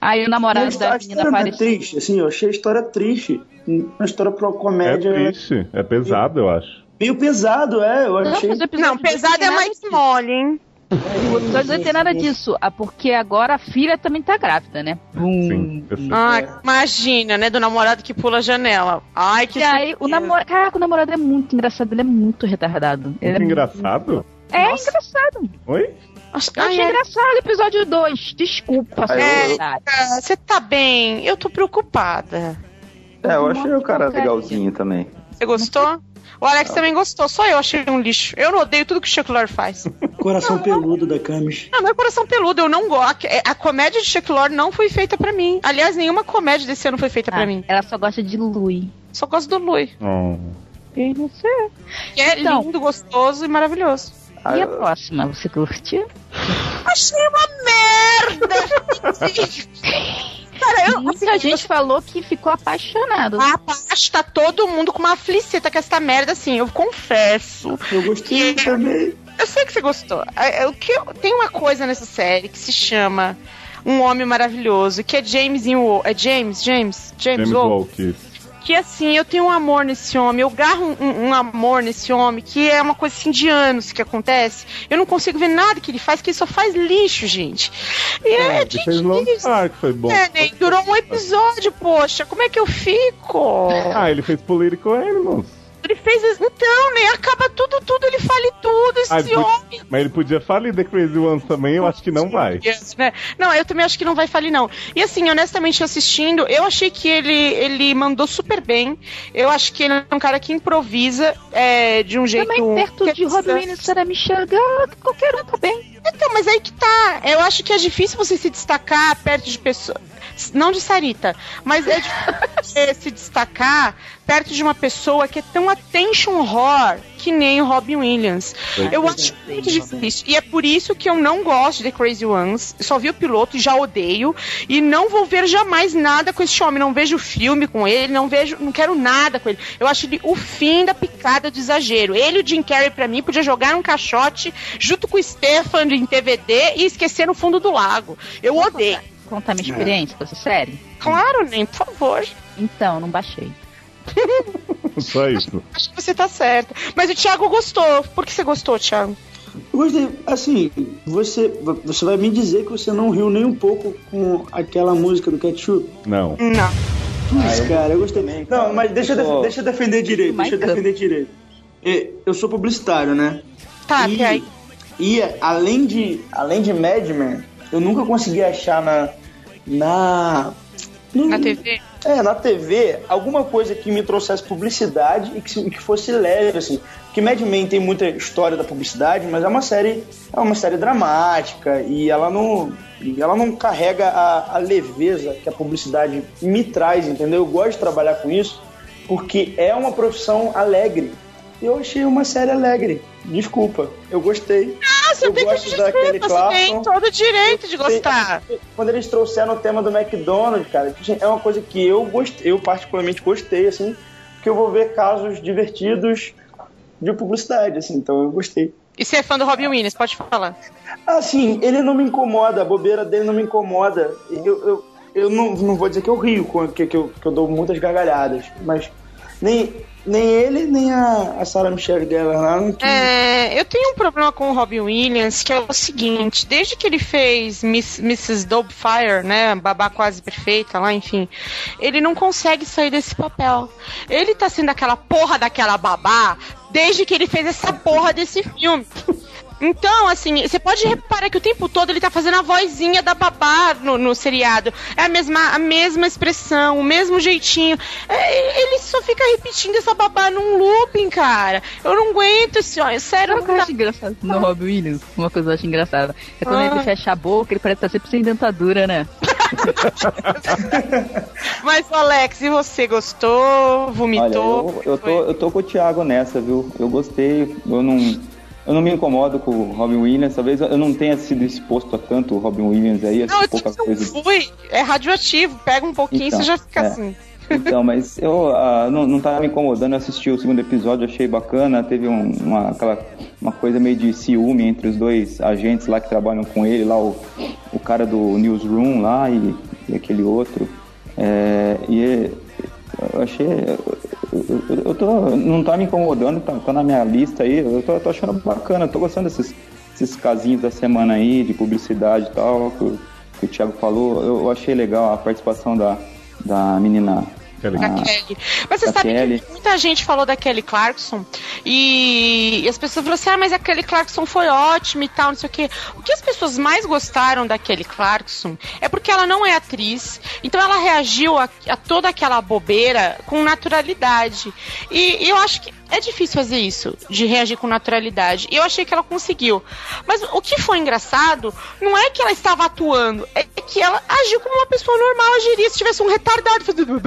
Aí o namorado da a menina é apareceu. triste, assim, eu achei a história triste. Uma história pro É comédia triste, é pesado, eu acho. meio pesado, é. Eu Não, achei. Não, pesado é mais mole, hein? O episódio 2 tem nada disso, ah, porque agora a filha também tá grávida, né? Hum. Sim. Ah, imagina, né? Do namorado que pula a janela. Ai, que E aí, o namorado. Caraca, o namorado é muito engraçado, ele é muito retardado. Ele Muito é engraçado. É Nossa. engraçado. Oi? Acho- achei Ai, engraçado o episódio 2. Desculpa. Erika, Você tá bem? Eu tô preocupada. É, eu achei o cara legalzinho também. Você gostou? O Alex também gostou, só eu achei um lixo. Eu não odeio tudo que o Chuck Lorre faz. Coração peludo da Camis. Não, meu coração peludo, eu não gosto. A, a comédia de Chuck Lorre não foi feita pra mim. Aliás, nenhuma comédia desse ano foi feita Ah, pra mim. Ela só gosta de Louis. Só gosto do Louis. Oh. Não sei. Que é Então. lindo, gostoso e maravilhoso. Ah, E a próxima, você curtiu? Achei uma merda! Cara, eu, Muita assim, gente falou que ficou apaixonado. Rapaz, tá todo mundo com uma fliceta com essa merda, assim, eu confesso. Eu gostei Que- também. Eu sei que você gostou. É, é, O que eu- tem uma coisa nessa série que se chama Um Homem Maravilhoso, que é James Wo- É James? James? James, James Wolfe? Walker. Que assim, eu tenho um amor nesse homem, eu garro um, um- amor nesse homem, que é uma coisa assim de anos que acontece. Eu não consigo ver nada que ele faz, que ele só faz lixo, gente. E é, Ele de fez Long Park, foi bom. é, né? Durou um episódio, poxa, como é que eu fico? Ah, ele fez Political Animals. Ele fez. Então, né? Acaba tudo, tudo, ele fale tudo, esse Ah, homem. mas ele podia falir The Crazy Ones também, eu acho que não vai. Yes, né? Não, eu também acho que não vai falir, não. E assim, honestamente, assistindo, eu achei que ele, ele mandou super bem. Eu acho que ele é um cara que improvisa é, de um jeito. Também perto de Robin Williams, Sarah Michelle qualquer um tá bem. Então, mas aí que tá. Eu acho que é difícil você se destacar perto de pessoas. Não de Sarita, mas é difícil você se destacar perto de uma pessoa que é tão attention whore que nem o Robin Williams. Eu acho muito difícil. E é por isso que eu não gosto de The Crazy Ones. Só vi o piloto e já odeio. E não vou ver jamais nada com esse homem. Não vejo filme com ele, não vejo, não quero nada com ele. Eu acho ele o fim da picada do exagero. Ele e o Jim Carrey, pra mim, podia jogar um caixote junto com o Stefan em TVD e esquecer no fundo do lago. Eu odeio. Contar minha experiência com essa série? Claro, nem, por favor. Então, não baixei. Só isso. Acho que você tá certa. Mas o Thiago gostou. Por que você gostou, Thiago? Eu gostei. Assim, você, você vai me dizer que você não riu nem um pouco com aquela música do Ketchup? Não. Não. Putz, cara, eu gostei. também. Não, mas deixa, eu deixa eu defender direito. Deixa eu defender direito. E- Eu sou publicitário, né? Tá, e, aí. e além de além de Mad Men, eu nunca consegui achar na na no- Na TV? É, na TV, alguma coisa que me trouxesse publicidade e que, que fosse leve, assim. Porque Mad Men tem muita história da publicidade, mas é uma série, é uma série dramática e ela não, ela não carrega a, a leveza que a publicidade me traz, entendeu? Eu gosto de trabalhar com isso porque é uma profissão alegre. Eu achei uma série alegre. Desculpa, eu gostei. Ah, você eu tem que gosto da Kelly você tem Clarkson. todo o direito de sei, gostar. Quando eles trouxeram o tema do McDonald's, cara, tipo assim, é uma coisa que eu gostei, eu particularmente gostei, assim, porque eu vou ver casos divertidos de publicidade, assim, então eu gostei. E você é fã do Robin Williams, pode falar. Assim, ele não me incomoda, a bobeira dele não me incomoda. Eu, eu, eu não, não vou dizer que eu rio, que, que, eu, que eu dou muitas gargalhadas, mas Nem, nem ele, nem a, a Sarah Michelle Gellar lá. não quis. É, eu tenho um problema com o Robin Williams, que é o seguinte, desde que ele fez Miss, Mrs. Doubtfire, né, babá quase perfeita lá, enfim, ele não consegue sair desse papel. Ele tá sendo aquela porra daquela babá desde que ele fez essa porra desse filme. Então, assim, você pode reparar que o tempo todo ele tá fazendo a vozinha da babá no, no seriado. É a mesma, a mesma expressão, o mesmo jeitinho. É, ele só fica repetindo essa babá num looping, cara. Eu não aguento esse olho. Sério, Sabe o que não eu dá. acho engraçado no Robbie Williams? Uma coisa que eu acho engraçada. É quando Ah. ele fecha a boca, ele parece estar sempre sem dentadura, né? Mas, Alex, e você gostou? Olha, Vomitou? eu, eu, tô, eu tô com o Thiago nessa, viu? Eu gostei, eu não, eu não me incomodo com o Robin Williams. Talvez eu não tenha sido exposto a tanto o Robin Williams aí, Não, eu pouca coisa. não fui. É radioativo. Pega um pouquinho e Então, você já fica é. assim. Então, mas eu ah, não, não tava me incomodando, eu assisti o segundo episódio, achei bacana, teve um- uma, aquela, uma coisa meio de ciúme entre os dois agentes lá que trabalham com ele, lá o, o cara do Newsroom lá e, e aquele outro. É, e eu achei. Eu, eu- eu tô, não tá me incomodando, tá, tá na minha lista aí, eu tô, tô achando bacana, tô gostando desses, esses casinhos da semana aí, de publicidade e tal, que, que o Thiago falou, eu achei legal a participação da, da menina. Kelly. Da Kelly. Mas você da sabe Kelly. que muita gente falou da Kelly Clarkson e, e as pessoas falaram assim: ah, mas a Kelly Clarkson foi ótima e tal, não sei o quê. O que as pessoas mais gostaram da Kelly Clarkson é porque ela não é atriz, então ela reagiu a, a toda aquela bobeira com naturalidade. E, e eu acho que é difícil fazer isso, de reagir com naturalidade. E eu achei que ela conseguiu. Mas o que foi engraçado não é que ela estava atuando, é que ela agiu como uma pessoa normal agiria se tivesse um retardado fazendo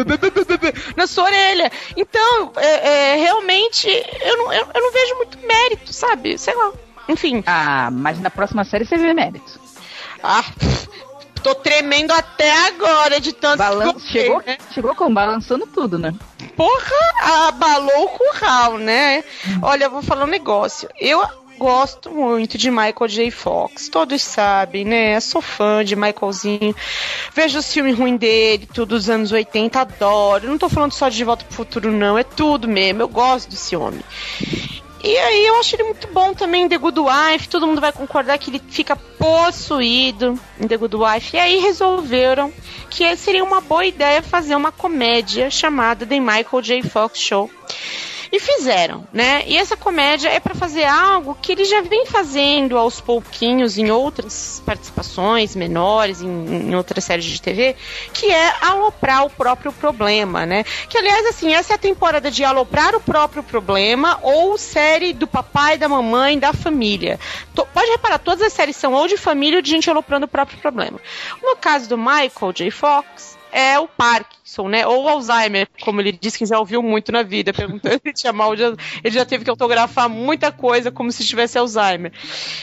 na sua orelha. Então, é, é, realmente, eu não, eu, eu não vejo muito mérito, sabe? Sei lá. Enfim. Ah, mas na próxima série você vê mérito. Ah, tô tremendo até agora de tanto Balan que chegou, né? chegou com balançando tudo, né? Porra, abalou o curral, né? Olha, eu vou falar um negócio. Eu gosto muito de Michael J. Fox. Todos sabem, né? Sou fã de Michaelzinho. Vejo os filmes ruins dele, tudo dos anos 80, adoro. Não tô falando só de De Volta pro Futuro, não. É tudo mesmo. Eu gosto desse homem. E aí eu acho ele muito bom também em The Good Wife. Todo mundo vai concordar que ele fica possuído em The Good Wife. E aí resolveram que seria uma boa ideia fazer uma comédia chamada The Michael J. Fox Show. E fizeram, né? E essa comédia é para fazer algo que ele já vem fazendo aos pouquinhos em outras participações menores, em, em outras séries de TV, que é aloprar o próprio problema, né? Que aliás, assim, essa é a temporada de aloprar o próprio problema ou série do papai, da mamãe, da família. Pode reparar, todas as séries são ou de família ou de gente aloprando o próprio problema. No caso do Michael J. Fox, é o Parkinson, né? Ou Alzheimer, como ele disse que já ouviu muito na vida, perguntando se tinha mal de... Ele já teve que autografar muita coisa como se tivesse Alzheimer.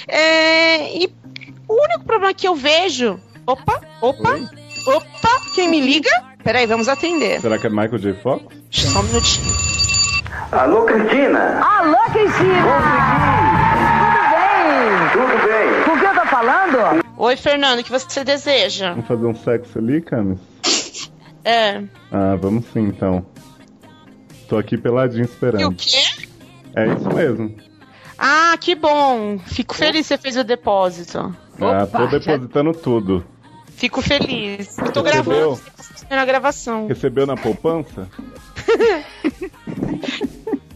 É, E o único problema que eu vejo. Opa, opa, opa, quem me liga? Peraí, vamos atender. Será que é Michael J. Fox? Só um minutinho. Alô, Cristina? Alô, Cristina! Tudo bem? Tudo bem? Com quem eu tô falando? Oi, Fernando, o que você deseja? Vamos fazer um sexo ali, Camis? É. Ah, vamos sim, então. Tô aqui peladinho E o esperando. quê? É isso mesmo. Ah, que bom. Fico feliz que você fez o depósito. ah, Opa, tô já- depositando tudo. Fico feliz. Eu tô Recebeu? gravando você tá na gravação. Recebeu na poupança?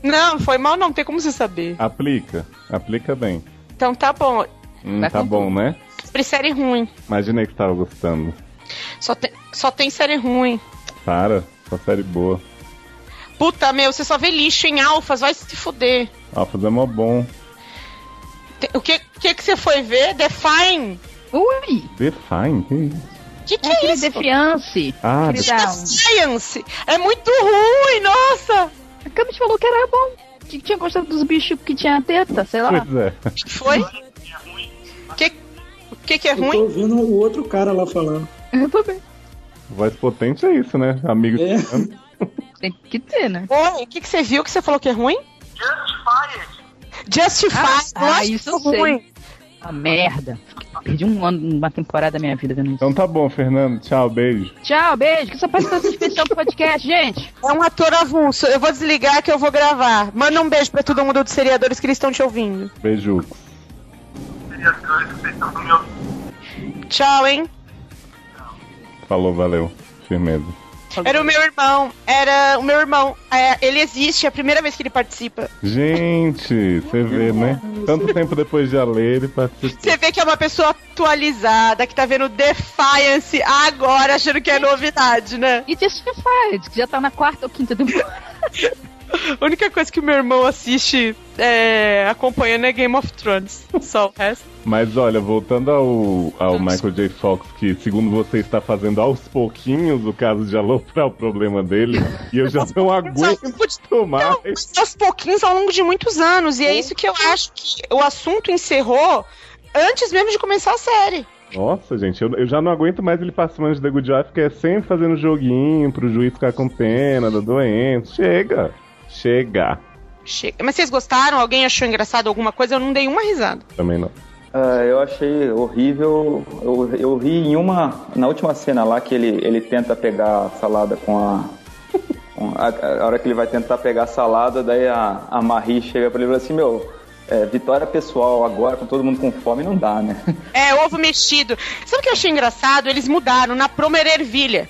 Não, foi mal não, tem como você saber. Aplica. Aplica bem. Então tá bom. Hum, tá bom, né? Sobre série ruim. Imaginei que tava gostando. Só tem, só tem série ruim. Para, só série boa. Puta, meu, você só vê lixo em alfas, vai se fuder. Alphas é mó bom. O que, que que você foi ver? Define? Ui! Define, que isso? O que, que É é, isso? Defiance. Ah. Science! É muito ruim, nossa! A Camis falou que era bom. Que tinha gostado dos bichos que tinha teta, sei lá. pois é. O que foi? O que, o que que é Eu tô ruim? ouvindo o outro cara lá falando. Eu tô bem. Voz potente é isso, né? Amigo É. Tem que ter, né? Oi, o que, que você viu que você falou que é ruim? Justified. Ah, ah, lógico isso eu que é sei. ruim. Uma merda. Perdi um ano, uma temporada da minha vida vendo isso. Então tá bom, Fernando. Tchau, beijo. Tchau, beijo. Que só participação especial pro podcast, gente. É um ator avulso. Eu vou desligar que eu vou gravar. Manda um beijo pra todo mundo dos seriadores que eles estão te ouvindo. Beijo. Tchau, hein? Falou, valeu. Firmeza. Era o meu irmão. Era o meu irmão. É, ele existe, é a primeira vez que ele participa. Gente, você vê, né? Tanto tempo depois de a ler, ele participou. Você vê que é uma pessoa atualizada, que tá vendo Defiance agora, achando que é novidade, né? E Justified, que já tá na quarta ou quinta temporada. A única coisa que o meu irmão assiste é, acompanhando é Game of Thrones. Só o resto. Mas olha, voltando ao, ao Michael J. Fox, que segundo você está fazendo aos pouquinhos o caso de aloprar o problema dele, e eu já não aguento mais. Não, aos pouquinhos ao longo de muitos anos. E é isso que eu acho que o assunto encerrou antes mesmo de começar a série. Nossa, gente, eu, eu já não aguento mais ele participando de The Good Wife, que é sempre fazendo joguinho pro juiz ficar com pena da doença. Chega! Chega! Chega. Mas vocês gostaram? Alguém achou engraçado alguma coisa? Eu não dei uma risada. Também não. Ah, eu achei horrível. Eu, eu ri em uma. Na última cena lá que ele, ele tenta pegar a salada com a. com a, a hora que ele vai tentar pegar a salada, daí a, a Marie chega pra ele e fala assim: Meu, é, vitória pessoal agora, com todo mundo com fome, não dá, né? É, ovo mexido. Sabe o que eu achei engraçado? Eles mudaram na Promer Ervilha.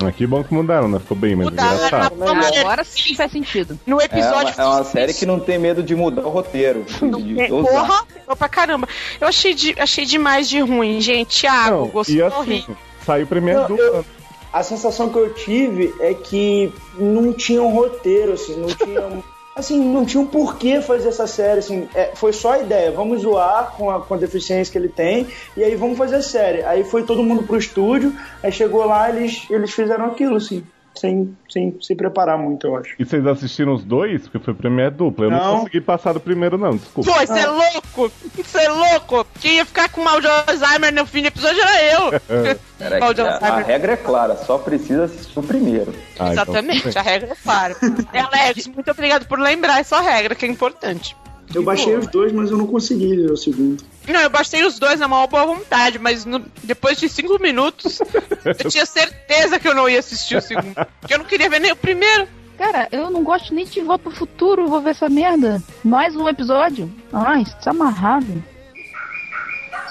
Ah, que bom que mudaram, né? Ficou bem, mas Mudaram na engraçado. Agora sim faz sentido. No É episódio. uma, é uma série que não tem medo de mudar o roteiro. De, de ousar. Porra, pegou pra caramba. Eu achei, de, achei demais de ruim, gente. Thiago, Não, gostou e assim, saiu primeiro Não, eu- A sensação que eu tive é que não tinha um roteiro, assim, não tinha. Assim, não tinha um porquê fazer essa série, assim, é, foi só a ideia, vamos zoar com a, com a deficiência que ele tem, e aí vamos fazer a série. Aí foi todo mundo pro estúdio, aí chegou lá, eles, eles fizeram aquilo, assim, sem, sem se preparar muito, eu acho. E vocês assistiram os dois? Porque foi primeiro dupla. Eu não, Não. consegui passar do primeiro, não, desculpa. Pô, você é louco! Você é louco! Quem ia ficar com mal de Alzheimer no fim do episódio era eu! Peraí, Mal de a, a regra é clara, só precisa assistir o primeiro. Ah, então- Exatamente, a regra é clara. É, Alex, muito obrigado por lembrar essa regra, que é importante. Eu baixei os dois, mas eu não consegui ver o segundo. Não, eu baixei os dois na maior boa vontade, mas no- depois de cinco minutos, eu tinha certeza que eu não ia assistir o segundo. Porque eu não queria ver nem o primeiro. Cara, eu não gosto nem de Volta pro Futuro, vou ver essa merda. Mais um episódio. Ai, tá amarrado.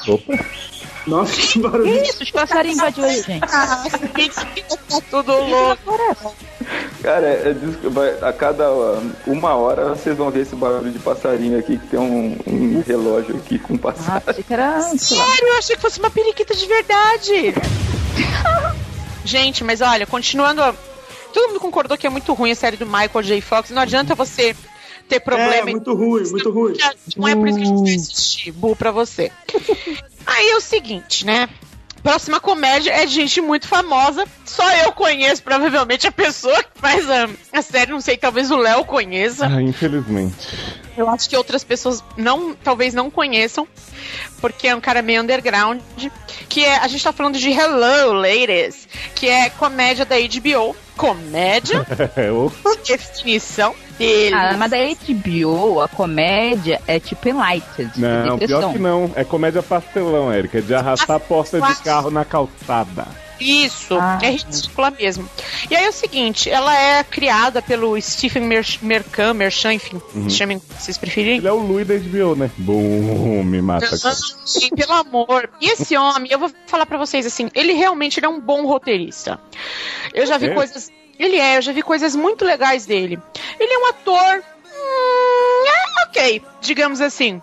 Opa. Nossa, que barulho. Que isso? Os passarinhos invadiu aí, gente. Ah, tá tudo louco. Cara, é, vai- a cada uh, uma hora vocês vão ver esse barulho de passarinho aqui, que tem um, um relógio aqui com Ah, passarinho. achei que era. Sério, eu achei que fosse uma periquita de verdade. Gente, mas olha, continuando. a- Todo mundo concordou que é muito ruim a série do Michael J. Fox. Não adianta você ter É, problema. muito ruim, muito ruim. Não é por isso que a gente vai assistir, Bu, pra você. Aí é o seguinte, né? Próxima comédia é de gente muito famosa. Só eu conheço, provavelmente, a pessoa que faz a, a série. Não sei, talvez o Léo conheça. Ah, infelizmente. Eu acho que outras pessoas não, talvez não conheçam, porque é um cara meio underground. Que é, a gente tá falando de Hello, Ladies, que é comédia da HBO. Comédia, É, o- definição dele. Ah, mas da HBO, a comédia é tipo Enlightened. Não, é pior que não. É comédia pastelão, Érica. É de arrastar a porta de carro na calçada. Isso, Ah. é ridícula mesmo. E aí é o seguinte, ela é criada pelo Stephen Mer Merchan, Merchan, enfim, chamem se vocês preferirem. Ele é o Louis da HBO, né? Bum, me mata. Sim, pelo amor. E esse homem, eu vou falar pra vocês assim, ele realmente ele é um bom roteirista. Eu já vi É? coisas. Ele é, eu já vi coisas muito legais dele. Ele é um ator. hum, é, ok, digamos assim.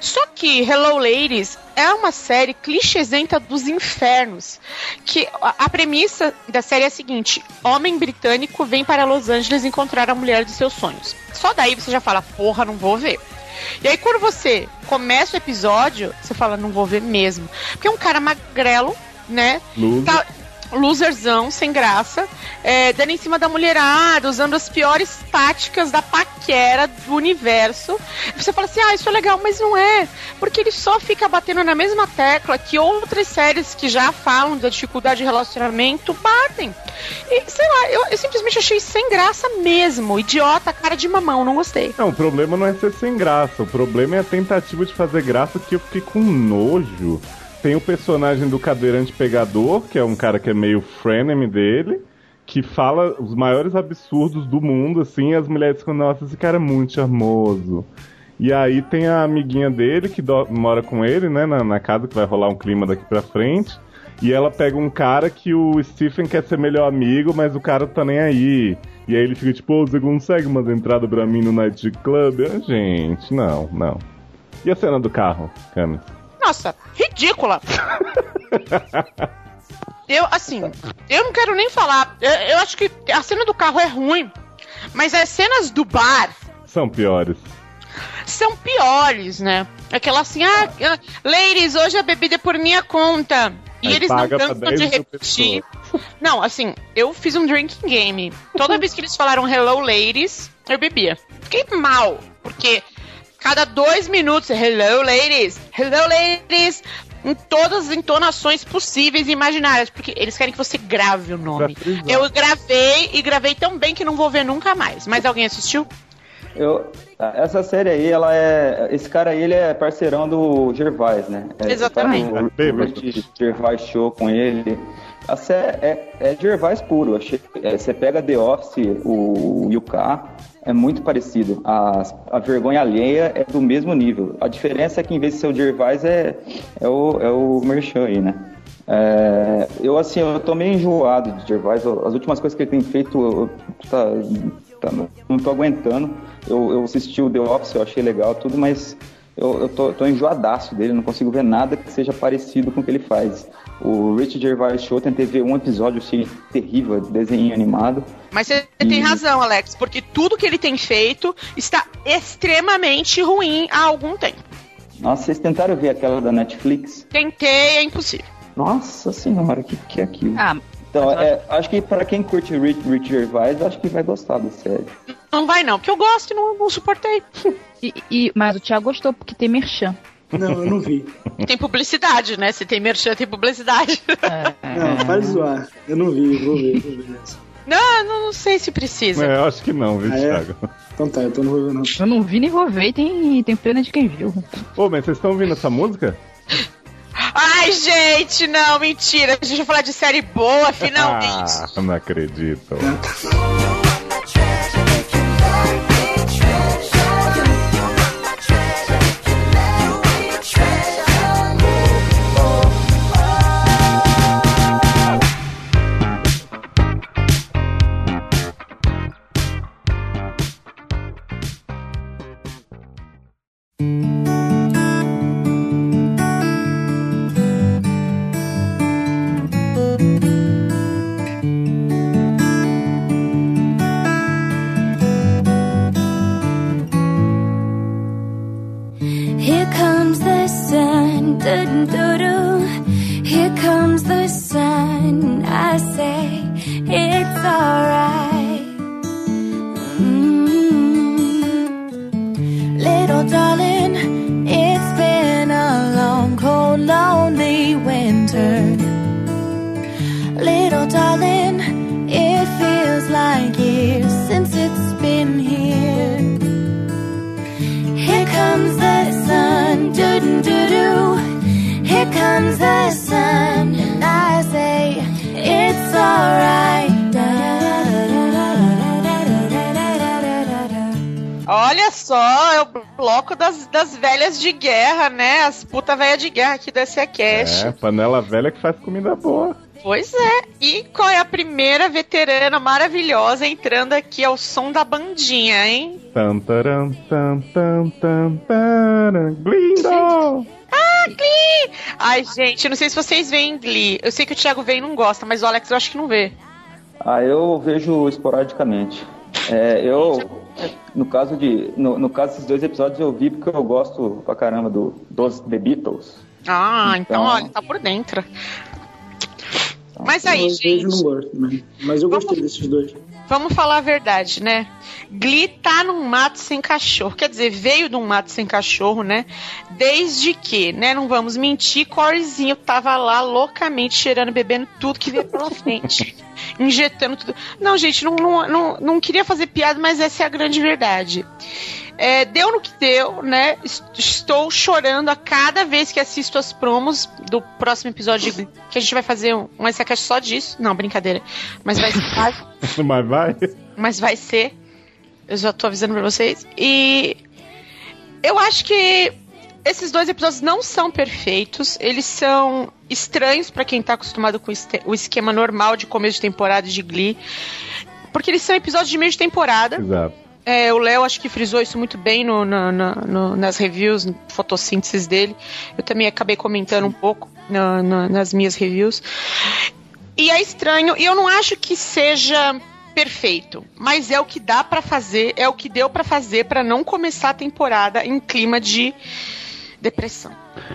Só que Hello Ladies é uma série clichêsenta dos infernos. Que a, premissa da série é a seguinte: homem britânico vem para Los Angeles encontrar a mulher dos seus sonhos. Só daí você já fala, porra, não vou ver. E aí quando você começa o episódio, você fala, não vou ver mesmo. Porque é um cara magrelo, né? Tá, loserzão, sem graça, é, dando em cima da mulherada, usando as piores táticas da paquera do universo. Você fala assim, ah, isso é legal, mas não é. Porque ele só fica batendo na mesma tecla que outras séries que já falam da dificuldade de relacionamento batem. E, sei lá, eu, eu simplesmente achei sem graça mesmo. Idiota, cara de mamão, não gostei. Não, o problema não é ser sem graça. O problema é a tentativa de fazer graça que eu fiquei com nojo. Tem o personagem do cadeirante pegador, que é um cara que é meio frenemy dele, que fala os maiores absurdos do mundo, assim, e as mulheres ficam, nossa, esse cara é muito charmoso. E aí tem a amiguinha dele que mora com ele, né, na, na casa que vai rolar um clima daqui pra frente. E ela pega um cara que o Stephen quer ser melhor amigo, mas o cara tá nem aí. E aí ele fica tipo, ô, você consegue umas entradas pra mim no Night Club? Gente, não, não. E a cena do carro, Camis? Nossa, ridícula. Eu, assim, eu não quero nem falar. Eu, eu acho que a cena do carro é ruim, mas as cenas do bar São piores. são piores, né? Aquela assim, ah, ah, ladies, hoje a bebida é por minha conta. E Aí eles não cansam 10 de repetir. Não, assim, eu fiz um drinking game. Toda vez que eles falaram hello, ladies, eu bebia. Fiquei mal, porque cada dois minutos, hello, ladies, hello, ladies, em todas as entonações possíveis e imaginárias, porque eles querem que você grave o nome. Eu gravei e gravei tão bem que não vou ver nunca mais. Mas alguém assistiu? Eu, essa série aí, ela é. Esse cara aí, ele é parceirão do Gervais, né? É, Exatamente. faz O, o Rich Gervais show com ele. A série é, é Gervais puro. Achei, é, você pega The Office, o Yuka, é muito parecido. A, a vergonha alheia é do mesmo nível. A diferença é que em vez de ser o Gervais, é, é, o, é o Merchan aí, né? É, eu, assim, eu tô meio enjoado de Gervais. As últimas coisas que ele tem feito, eu, tá, tá- não tô aguentando. Eu, eu assisti o The Office, eu achei legal tudo, mas eu, eu tô, tô enjoadaço dele. Não consigo ver nada que seja parecido com o que ele faz. O Rich Gervais Show, tentei ver um episódio, achei terrível, desenho animado. Mas você tem Hum. razão, Alex, porque tudo que ele tem feito está extremamente ruim há algum tempo. Nossa, vocês tentaram ver aquela da Netflix? Tentei, é impossível. Nossa senhora, o que, que é aquilo? Ah, Então, é, acho que pra quem curte Rich, Rich Gervais, acho que vai gostar da série. Não vai não, porque eu gosto e não, não suportei. e, e- mas o Thiago gostou porque tem merchan. Não, eu não vi. Tem publicidade, né? Se tem merchan, tem publicidade. Não, para de zoar. Eu não vi, vou ver, vou ver essa. Não, não, não sei se precisa. É, eu acho que não, viu, Ah, é? Thiago? Então tá, então não vou ver não. Eu não vi nem vou ver e tem, tem pena de quem viu. Ô, mas vocês estão ouvindo essa música? Ai, gente, não, mentira. A gente vai falar de série boa, finalmente. Ah, não acredito. Velhas de guerra, né? As puta velha de guerra aqui do SA Cash. É, panela velha que faz comida boa. Pois é. E qual é a primeira veterana maravilhosa entrando aqui ao som da bandinha, hein? Tan, taran, tan, tan, tan, taran. Glindo! Ah, Glee! Ai, gente, não sei se vocês veem Glee. Eu sei que o Thiago vê e não gosta, mas o Alex eu acho que não vê. Ah, eu vejo esporadicamente. É, eu, no caso de, no, no caso desses dois episódios eu vi porque eu gosto pra caramba do, dos The Beatles. Ah, então, Então- olha, tá por dentro. Mas aí, gente, gosto também. Mas eu gostei desses dois. Vamos falar a verdade, né? Glee tá num mato sem cachorro. Quer dizer, veio de um mato sem cachorro, né? Desde que, né? Não vamos mentir, Corezinho tava lá loucamente cheirando, bebendo tudo que veio pela frente. injetando tudo. Não, gente, não, não, não, não queria fazer piada, mas essa é a grande verdade. É, deu no que deu, né? Es- Estou chorando a cada vez que assisto as promos do próximo episódio, de- que a gente vai fazer um, um SciCast só disso. Não, brincadeira. Mas vai, vai, Mas vai. mas vai ser. Eu já tô avisando pra vocês. E eu acho que esses dois episódios não são perfeitos. Eles são estranhos pra quem tá acostumado com o esquema normal de começo de temporada de Glee. Porque eles são episódios de meio de temporada. Exato. É, o Léo acho que frisou isso muito bem no, na- no- nas reviews, fotossínteses dele. Eu também acabei comentando um pouco na- na- nas minhas reviews. E é estranho, e eu não acho que seja perfeito, mas é o que dá pra fazer, é o que deu pra fazer pra não começar a temporada em clima de depressão.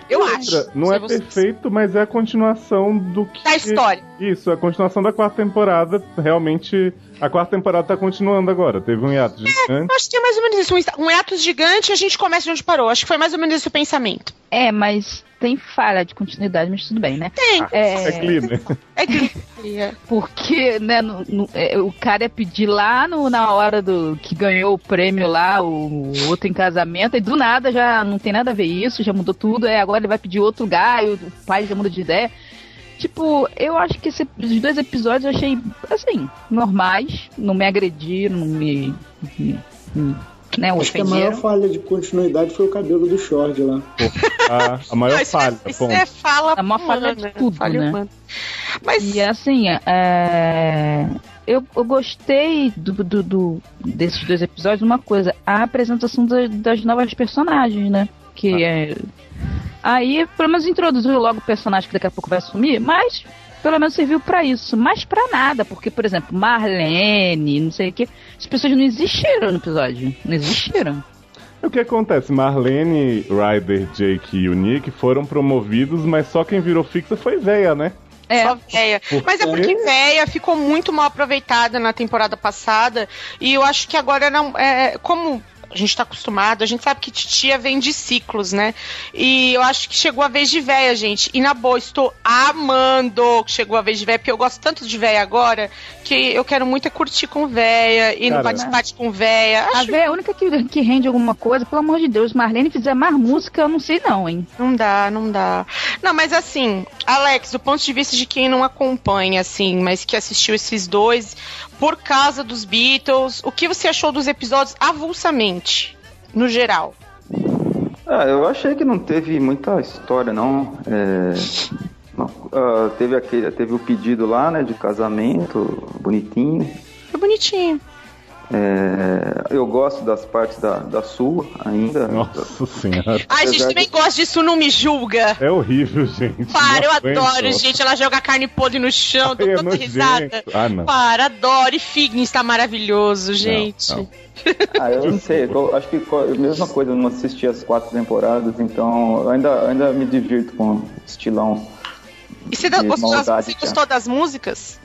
Eu Outra, acho. Não é vocês. perfeito, mas é a continuação do que. Da história. Isso, a continuação da quarta temporada. Realmente, a quarta temporada tá continuando agora. Teve um hiato gigante. Eu acho que é mais ou menos isso. Um hiatus gigante e a gente começa de onde parou. Acho que foi mais ou menos esse o pensamento. É, mas tem falha de continuidade, mas tudo bem, né? Tem. É, É Glee, né? É que. é. Porque, né, no- no- é, o cara ia pedir lá no- na hora do que ganhou o prêmio lá, o, o outro em casamento, e do nada já não tem nada a ver isso, já mudou tudo, é, agora ele vai pedir outro lugar, e o, o pai já muda de ideia. Tipo, eu acho que esse- os dois episódios eu achei, assim, normais, não me agrediram, não me. me- me, né, Acho que a maior falha de continuidade foi o cabelo do Short lá. A, a maior falha, isso ponto. é fala A maior falha de tudo, falha né? humana. Mas E assim, é, eu, eu gostei do, do- do- desses dois episódios uma coisa, a apresentação da- das novas personagens, né? Que é. Aí, pelo menos introduziu logo o personagem que daqui a pouco vai sumir, mas pelo menos serviu pra isso. Mas pra nada, porque, por exemplo, Marlene, não sei o que, as pessoas não existiram no episódio. Não existiram. O que acontece? Marlene, Ryder, Jake e o Nick foram promovidos, mas só quem virou fixa foi véia, né? É, Só véia. Mas é porque véia ficou muito mal aproveitada na temporada passada. E eu acho que agora não. É, como a gente tá acostumado, a gente sabe que titia vem de ciclos, né? E eu acho que chegou a vez de véia, gente. E na boa, estou amando que chegou a vez de véia, porque eu gosto tanto de véia agora que eu quero muito é curtir com véia e no bate-bate com véia. a Acho véia é a única que, que rende alguma coisa, pelo amor de Deus. Marlene fizer mais música, eu não sei não, hein? Não dá, não dá. Não, mas assim, Alex, do ponto de vista de quem não acompanha, assim, mas que assistiu esses dois por causa dos Beatles, o que você achou dos episódios avulsamente, no geral? Ah, eu achei que não teve muita história, não. É, não, ah, teve, aquele, teve o pedido lá, né, de casamento, bonitinho. Foi bonitinho. É, eu gosto das partes da, da sua ainda. Nossa senhora. Ai, gente, também de- gosto disso, não me julga. É horrível, gente. Para, eu Não adoro, gente. Ela joga carne podre no chão, dou Ai, é tanta risada. Ah, não. Para, adoro. E Figgins tá maravilhoso, gente. não. Ah, eu não sei, eu acho que a mesma coisa, eu não assisti as quatro temporadas, então eu ainda, ainda me divirto com estilão. E você, gostou, você gostou das músicas?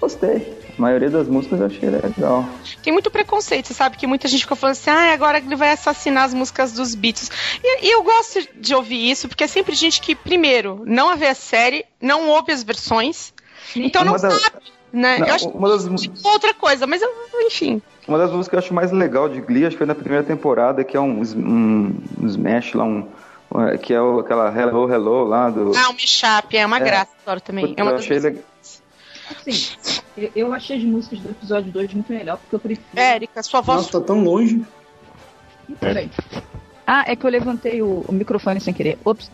Gostei. A maioria das músicas eu achei legal. Tem muito preconceito, você sabe que muita gente ficou falando assim, ah, agora ele vai assassinar as músicas dos Beatles. E, e eu gosto de ouvir isso, porque é sempre gente que, primeiro, não vê a série, não ouve as versões, então não Uma da- sabe, né? Não, eu acho uma, das, que é outra coisa, mas eu- enfim. uma das músicas que eu acho mais legal de Glee, acho que foi na primeira temporada, que é um, um, um smash lá, um, um- que é o- aquela Hello Hello lá do. Ah, o Mashup, é uma É. graça, adoro também. Puta, É uma eu achei legal. Assim, eu, achei as músicas do episódio 2 muito melhor, porque eu prefiro. Érica, sua voz Nossa, tá tão longe. Peraí. Ah, é que eu levantei o, o microfone sem querer. Ops.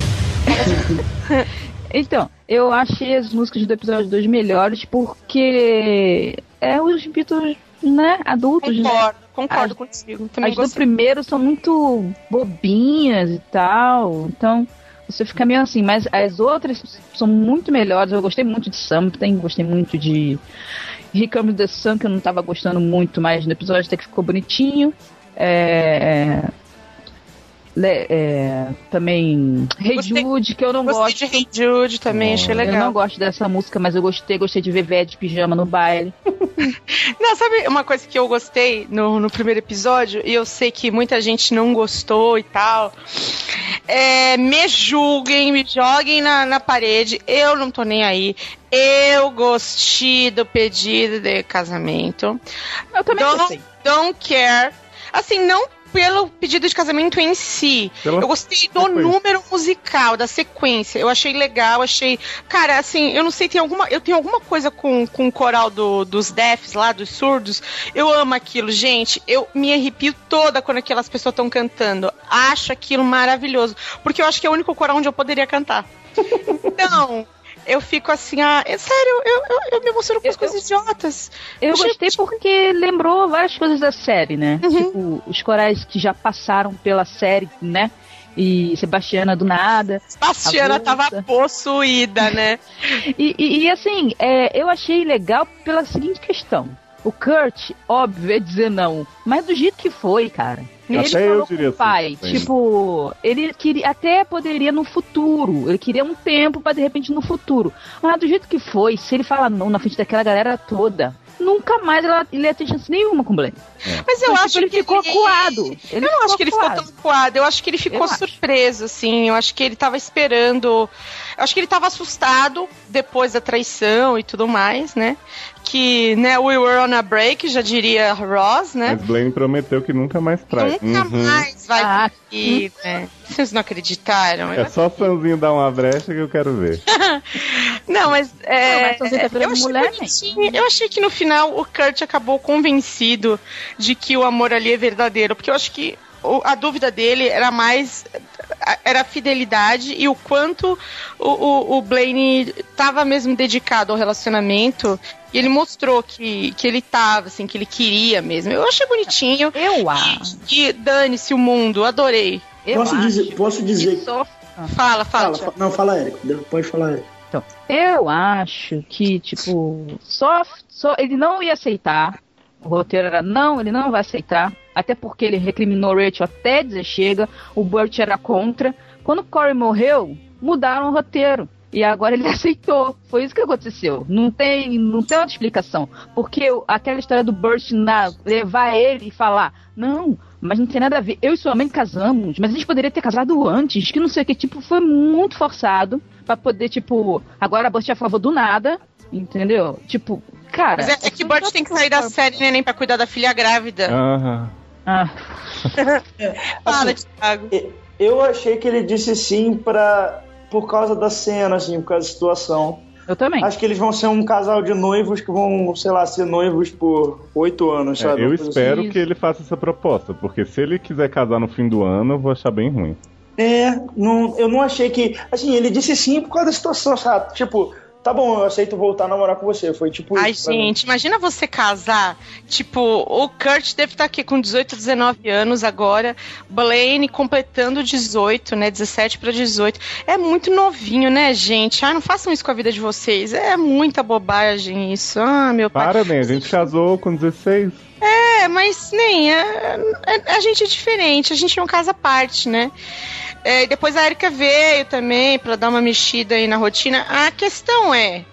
então, eu achei as músicas do episódio 2 melhores porque é os Beatles, né, adultos, né? concordo, concordo As- contigo. Também As do gostei. primeiro são muito bobinhas e tal, então você fica meio assim, mas as outras são muito melhores. Eu gostei muito de Something, gostei muito de Comes the Sun, que eu não tava gostando muito, mas no episódio até que ficou bonitinho. É, le- é, também Hey Gostei- Jude, que eu não Gostei gosto. de Hey Jude também, achei Eu não legal. gosto dessa música, mas eu gostei, gostei de ver Véia de pijama no baile. Não, sabe uma coisa que eu gostei no, no primeiro episódio, e eu sei que muita gente não gostou e tal. É, me julguem, me joguem na, na parede, eu não tô nem aí. Eu gostei do pedido de casamento. Eu também don't, gostei. Don't care. Assim, não pelo pedido de casamento em si. Pela eu gostei do sequência. número musical, da sequência. Eu achei legal, achei. Cara, assim, eu não sei, tem alguma. Eu tenho alguma coisa com, com o coral do, dos deafs lá, dos surdos. Eu amo aquilo, gente. Eu me arrepio toda quando aquelas pessoas estão cantando. Acho aquilo maravilhoso. Porque eu acho que é o único coral onde eu poderia cantar. Então. Eu fico assim, ah, é sério, eu, eu, eu me emociono com as Eu- coisas idiotas. Eu gostei porque lembrou várias coisas da série, né? Uhum. Tipo, os corais que já passaram pela série, né? E Sebastiana do nada. Bastiana A tava possuída, né? E, e- e, assim, é, eu achei legal pela seguinte questão. O Kurt, óbvio, ia dizer não. Mas do jeito que foi, cara. Ele Até eu falou com diria o pai, sim, sim. tipo, ele queria até poderia no futuro. Ele queria um tempo pra de repente no futuro. Mas do jeito que foi, se ele fala não na frente daquela galera toda, nunca mais ela, ele ia ter chance nenhuma com o Blaine. Mas eu Mas, acho tipo, ele que ficou acuado. Ele eu não acho que ele ficou acuado. tão coado, eu acho que ele ficou Eu acho. surpreso, assim. Eu acho que ele tava esperando. Eu acho que ele tava assustado depois da traição e tudo mais, né? Que, né, we were on a break, já diria Ross, né? Mas Blaine prometeu que nunca mais trai. Nunca Uhum. mais vai Ah, vir, né? Vocês não acreditaram? É só Sanzinho dar uma brecha que eu quero ver. Não, mas é. Não, mas tá eu, achei mulher, bonitinho. eu achei que no final o Kurt acabou convencido de que o amor ali é verdadeiro. Porque eu acho que o- a dúvida dele era mais. Era a fidelidade e o quanto o, o, o Blaine estava mesmo dedicado ao relacionamento. E ele mostrou que, que ele tava, assim, que ele queria mesmo. Eu achei bonitinho. Eu acho. E dane-se o mundo, adorei. Eu Posso acho dizer- posso dizer- que só Fala, fala. Fala, Thiago. fa- não, fala, Érico. Pode falar, Érico. Então, eu acho que, tipo, só, só ele não ia aceitar. O roteiro era não, ele não vai aceitar. Até porque ele recriminou Rachel até dizer chega. O Burt era contra. Quando Corey morreu, mudaram o roteiro. E agora ele aceitou. Foi isso que aconteceu. Não tem, não tem outra explicação. Porque aquela história do Burt levar ele e falar: Não, mas não tem nada a ver. Eu e sua mãe casamos, mas a gente poderia ter casado antes. Que não sei o que. Tipo, foi muito forçado. Pra poder, tipo, agora Burt é a favor do nada. Entendeu? Tipo, cara. Mas é, é que o Burt tem que sair da série, né, nem pra cuidar da filha grávida. Aham. Ah, Fala, Assim, Thiago. Eu achei que ele disse sim pra, por causa da cena, assim, por causa da situação. eu também. Acho que eles vão ser um casal de noivos que vão, sei lá, ser noivos por oito anos, É, sabe? eu espero assim. que ele faça essa proposta, porque se ele quiser casar no fim do ano, eu vou achar bem ruim. É, não, eu não achei que. Assim, ele disse sim por causa da situação, sabe? Tipo, tá bom, eu aceito voltar a namorar com você. Foi tipo Ai, gente, imagina você casar. Tipo, o Kurt deve estar aqui com 18, 19 anos agora. Blaine completando 18, né? 17 para 18. É muito novinho, né, gente? Ah, não façam isso com a vida de vocês. É muita bobagem isso. Ah, meu pai. Para, né? A gente casou com 16. É, mas nem. é- é- a gente é diferente, a gente é um caso à parte, né? É, e depois a Erika veio também pra dar uma mexida aí na rotina. A questão é.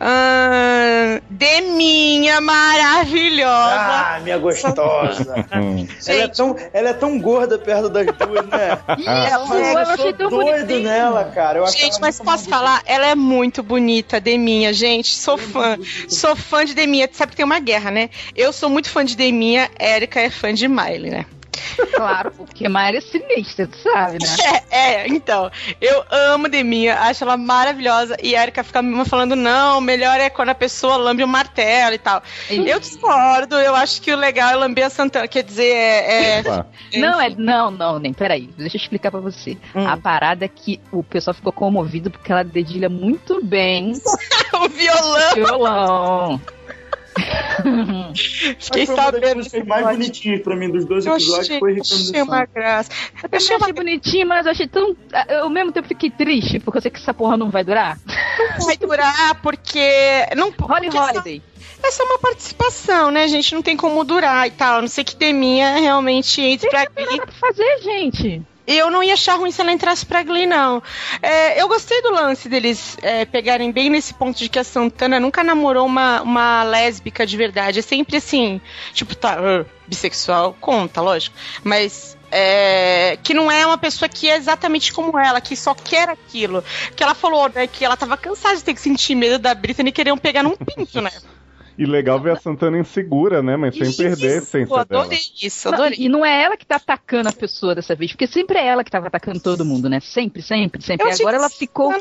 ah, Deminha maravilhosa. Ah, minha gostosa. Hum. ela, é tão, ela é tão gorda perto das duas, né? ela Mas eu eu achei sou tão doido bonitinho. nela, cara. Eu Gente, mas posso bonita. falar? Ela é muito bonita, Deminha, gente. Sou fã. Sou fã de Deminha. Sabe que tem uma guerra, né? Eu sou muito fã de Deminha, Erika é fã de Miley, né? Claro, porque Maria é sinistra, tu sabe, né? É, é, então. Eu amo Deminha, acho ela maravilhosa. E a Erika fica me falando, não, melhor é quando a pessoa lambe o martelo e tal. Eu discordo, eu acho que o legal é lamber a Santana. Quer dizer, é. é-. Não, é, não, não, nem, peraí, deixa eu explicar pra você. Hum. A parada é que o pessoal ficou comovido porque ela dedilha muito bem o violão. violão. Fiquei uma sabendo. músicas mais bonitinhas pra mim dos dois Eu episódios achei, foi Ricardo achei uma graça. Eu também achei bonitinho, mas eu achei tão. Eu, ao mesmo tempo fiquei triste, porque eu sei que essa porra não vai durar. Vai durar porque. Não, Holly porque essa- Holiday. É só uma participação, né, gente? Não tem como durar e tal. A não sei que Deminha realmente entre pra Não tem nada pra fazer, gente. Eu não ia achar ruim se ela entrasse pra Glee, não. É, eu gostei do lance deles é, pegarem bem nesse ponto de que a Santana nunca namorou uma, uma lésbica de verdade. É sempre assim, tipo, tá, ah, bissexual, conta, lógico. Mas é, que não é uma pessoa que é exatamente como ela, que só quer aquilo. Que ela falou, né, que ela tava cansada de ter que sentir medo da Britney querer pegar num pinto, né? E legal ver a Santana insegura, né? Mas sem perder a essência Eu dela. adorei isso, Não, adorei. e não é ela que tá atacando a pessoa dessa vez, porque sempre é ela que tava atacando todo mundo, né? Sempre, sempre, sempre. Eu E agora ela ficou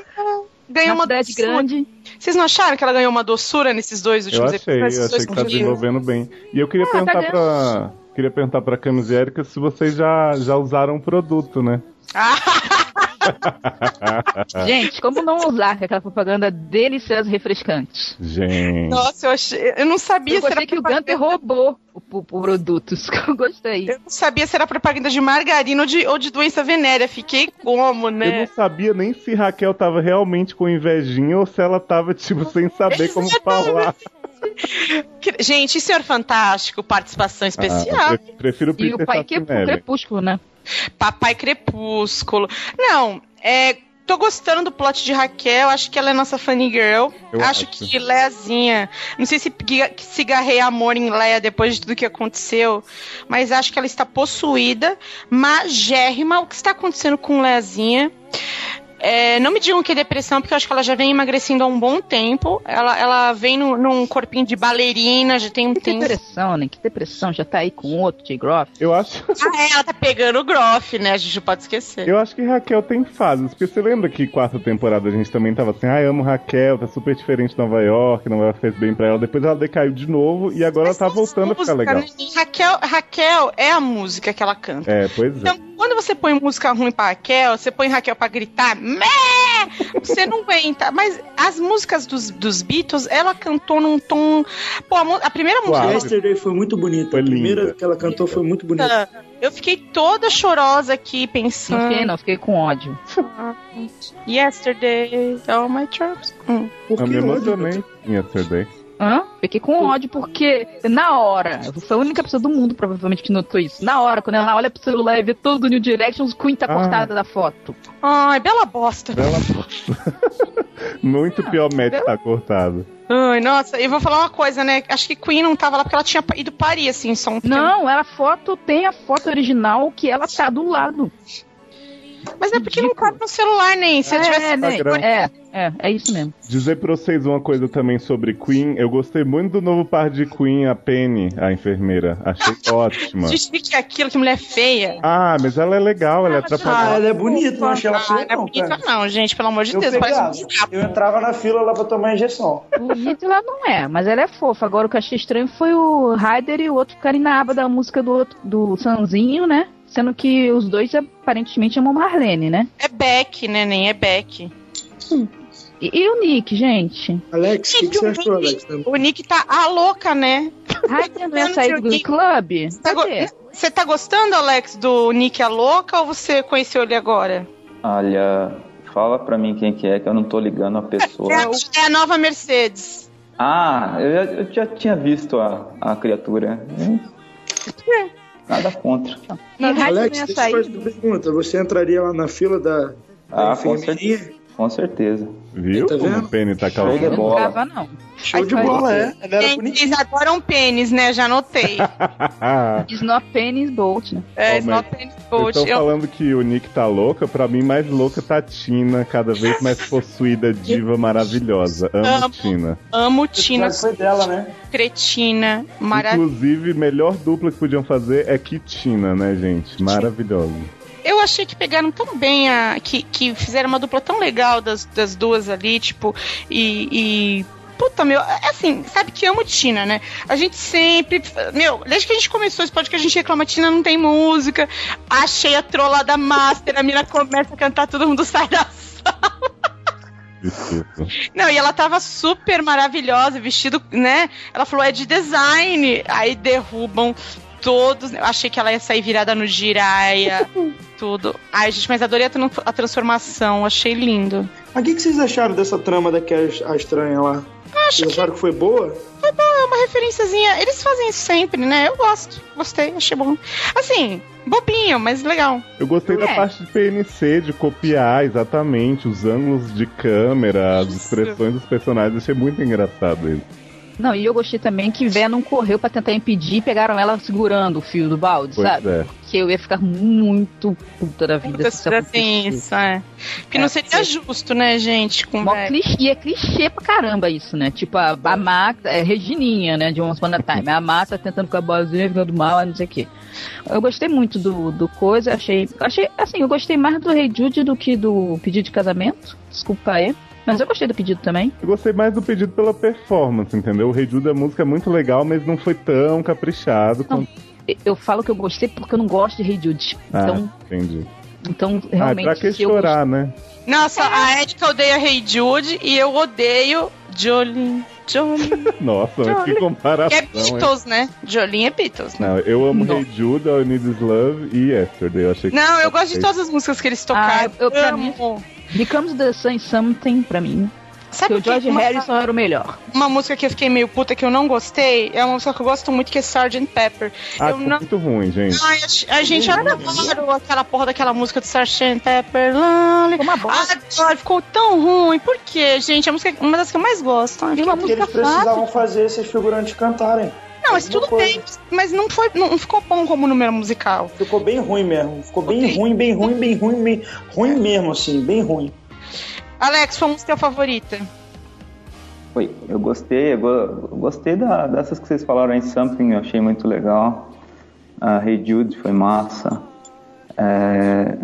Ganhou uma cidade doçura. grande. Vocês não acharam que ela ganhou uma doçura nesses dois Eu últimos achei, eu esses achei dois que tá desenvolvendo bem. E eu queria Ah, perguntar tá pra. Queria perguntar pra Camis e Erika se vocês já, já usaram o produto, né? Gente, como não usar aquela propaganda deliciosa e refrescante? Gente. Nossa, eu achei. Eu não sabia Eu se era gostei que o Gunter roubou o, o, o produto. Isso que eu gostei. Eu não sabia se era propaganda de margarina ou de, ou de doença venérea. Fiquei como, Eu né? não sabia nem se Raquel tava realmente com invejinha ou se ela tava, tipo, sem saber como falar. Que- Gente, e Senhor Fantástico, participação especial. Ah, pre- prefiro E Peter o pai que é Facinelli. crepúsculo, né? Papai Crepúsculo. Não, é. Tô gostando do plot de Raquel, acho que ela é nossa funny girl. Eu acho, acho. que Leazinha. Não sei se ga- se garrei amor em Leia depois de tudo que aconteceu, mas acho que ela está possuída. Magérrima, o que está acontecendo com Leazinha? É, não me digam que é depressão, porque eu acho que ela já vem emagrecendo há um bom tempo. Ela, ela vem no- num corpinho de bailarina, já tem um Que tempo. depressão, né? Que depressão. Já tá aí com outro, J. Groff. Eu acho, Ah, é, ela tá pegando o Groff, né? A gente não pode esquecer. eu acho que Raquel tem fases, porque você lembra que quarta temporada a gente também tava assim, ai, amo Raquel, tá super diferente de Nova York, Nova York fez bem pra ela, depois ela decaiu de novo e agora ela tá voltando a ficar música, legal. né? Raquel, Raquel é a música que ela canta. É, pois é. Então, quando você põe música ruim pra Raquel, você põe Raquel pra gritar, Mé! você não aguenta. Mas as músicas dos, dos Beatles, ela cantou num tom. Pô, a, a primeira música. Uau. Yesterday foi muito bonita. Foi a primeira linda. que ela cantou foi muito bonita. Eu fiquei toda chorosa aqui Não pensando. fiquei, não. Fiquei com ódio. Yesterday, all my troubles. Hum. Por me ódio? emocionei em Yesterday. Hã? Fiquei com ódio porque, na hora, eu fui a única pessoa do mundo, provavelmente, que notou isso. Na hora, quando ela olha pro celular e vê todo o New Direction, os Queen tá Ah. cortada da foto. Ai, bela bosta. Bela Muito pior match tá cortado. Ai, nossa, eu vou falar uma coisa, né? Acho que Queen não tava lá porque ela tinha ido parir, assim, só um Não, ela foto tem a foto original que ela tá do lado. Mas é porque não cabe no celular, nem. Se eu é, tivesse. né? Instagram. é, é, é isso mesmo. Dizer pra vocês uma coisa também sobre Queen. Eu gostei muito do novo par de Queen, a Penny, a enfermeira. Achei ótima. Gente, o que é aquilo? Que mulher feia. Ah, mas ela é legal, ela é Ah, atrapalhada. ela é bonita, não achei ela Ah, feia, não é não, bonita, cara. não, gente, pelo amor de Eu Deus. pegava. Parece um diabo. Eu entrava na fila lá pra tomar injeção. Bonita ela não é, mas ela é fofa. Agora o que eu achei estranho foi o Ryder e o outro ficarem na aba da música do, outro, do Sanzinho, né? Sendo que os dois aparentemente amam Marlene, né? É Beck, né? Nem é Beck. E, e o Nick, gente? Alex, o que, que você achou, Alex? O Nick tá a louca, né? Ryder não ia sair do Glee Club? Tá go-? Você tá gostando, Alex, do Nick a louca ou você conheceu ele agora? Olha, fala pra mim quem que é, que eu não tô ligando a pessoa. É a, é a nova Mercedes. Ah, eu já, eu já tinha visto a, a criatura. Nada contra. E Alex, deixa eu fazer uma pergunta. Você entraria lá na fila da, da Ah, certeza. Com certeza. Viu Tá como a Penny tá Show de causando? Não bola. tava, não. Show de bola, é. Ela era pênis, né? Já notei. It's not penis bolt, né? É, Ó, it's not penis estão Eu- falando que o Nick tá louca, pra mim mais louca tá a Tina, cada vez mais possuída, diva maravilhosa. Amo Amo. Tina. amo Tina foi dela, né? cretina, maravilhosa. Inclusive, melhor dupla que podiam fazer é Kitina, né, gente? Maravilhosa. Eu achei que pegaram tão bem a. que, que fizeram uma dupla tão legal das, das duas ali, tipo, e. e- Puta, meu, é assim, sabe que amo Tina, né? A gente sempre. Meu, desde que a gente começou esse podcast, a gente reclama, Tina não tem música. Achei a trola da Master, a mina começa a cantar, todo mundo sai da Desculpa. Não, e ela tava super maravilhosa, vestido, né? Ela falou, é de design. Aí derrubam todos. Eu achei que ela ia sair virada no giraia, tudo. Ai, gente, mas adorei a, tran- a transformação, achei lindo. Mas o que, que vocês acharam dessa trama daquela a estranha lá? Acho Vocês que acharam que foi boa? foi bom, é uma referenciazinha. Eles fazem isso sempre, né? Eu gosto, gostei, achei bom. Assim, bobinho, mas legal. Eu gostei da É. parte de PNC, de copiar exatamente os ângulos de câmera, as expressões dos personagens. Achei muito engraçado isso. Não, e eu gostei também que Venom correu pra tentar impedir e pegaram ela segurando o fio do balde, Pois sabe? é. Que eu ia ficar muito puta da vida se isso assim, isso, é. Porque não seria justo, né, gente? Com Mó clichê, e é clichê pra caramba isso, né? Tipo, a, a Mata, é Regininha, né? De Once Upon a Time. A Mata tentando ficar boazinha, ficando mal, não sei o quê. Eu gostei muito do, do coisa, achei. Achei, assim, eu gostei mais do Rei Jude do que do pedido de casamento. Desculpa aí. Mas eu gostei do pedido também. Eu gostei mais do pedido pela performance, entendeu? O Rei Jude, a música é muito legal, mas não foi tão caprichado Não. quanto. Eu falo que eu gostei porque eu não gosto de Rei Jude. Ah, Então, entendi. então Ah, realmente. pra que se eu chorar, né? Nossa, a Erika odeia Rei Jude e eu odeio Jolene. Jolene. Nossa, mas que Jolene. Que comparação, é hein? Beatles, né? Jolene é Beatles, né? Não, eu amo Não. Hey Jude, All I Need Is Love e Yesterday. Eu achei que Não, eu gosto de todas as músicas que eles tocaram. Ah, eu- pra Amo. Becomes the Sun Something pra mim. Sabe Porque o George uma, Harrison era o melhor. uma música que eu fiquei meio puta que eu não gostei? É uma música que eu gosto muito, que é Sgt. Pepper. Ah, eu não. muito ruim, gente. Ai, a, a gente adorou aquela porra daquela música do Sgt. Pepper. Lonely. Ficou uma bosta. Adoro, ficou tão ruim. Por quê, gente? Música é uma das que eu mais gosto. Ai, E uma Porque música eles precisavam fácil. fazer esses figurantes cantarem. Não, mas Alguma tudo coisa. bem. Mas não foi. Não ficou bom como número musical. Ficou bem ruim mesmo. Ficou bem Ok. ruim, bem ruim, bem ruim, bem ruim mesmo, assim, bem ruim. Alex, sua música favorita? Oi, eu gostei, eu, go- eu gostei da- dessas que vocês falaram aí, Something, eu achei muito legal. A Hey Jude foi massa. É,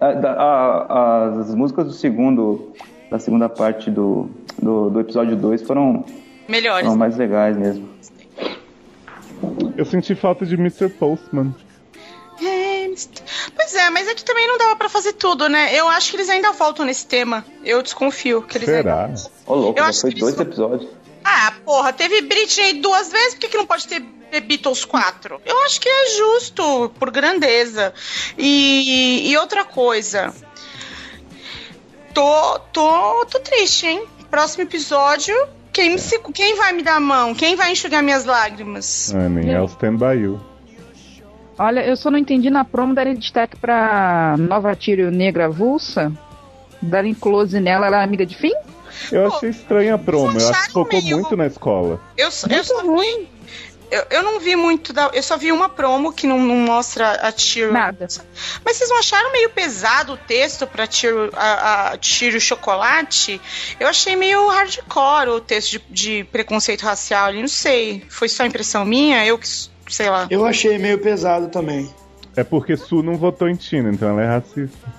a- a- as músicas do segundo, da segunda parte do, do, do episódio 2 foram, Melhores. foram mais legais mesmo. Eu senti falta de Mr. Postman. É. Pois é, mas é que também não dava pra fazer tudo, né? Eu acho que eles ainda voltam nesse tema. Eu desconfio que eles Será? ainda. Ô, louco, Eu já acho foi que dois eles- episódios. Ah, porra, teve Britney duas vezes, por que, que não pode ter The Beatles quatro? Eu acho que é justo, por grandeza. E, e outra coisa. Tô, tô, tô triste, hein? Próximo episódio. Quem, me quem vai me dar a mão? Quem vai enxugar minhas lágrimas? Ah, nem é o Stand By You. Olha, eu só não entendi na promo darem destaque pra nova Tírio Negra avulsa. Darem close nela, ela é amiga de fim? Eu achei estranha a promo. Eu acho que focou meio- muito na escola. Eu, eu só vi. Eu, eu não vi muito da. Eu só vi uma promo que não, não mostra a Tiro. Nada. Mas vocês não acharam meio pesado o texto pra Tiro, a, a Tiro Chocolate? Eu achei meio hardcore o texto de, de preconceito racial ali. Não sei. Foi só impressão minha? Eu que. Sei lá. Eu achei meio pesado também. É porque Su não votou em Tina, então ela é racista.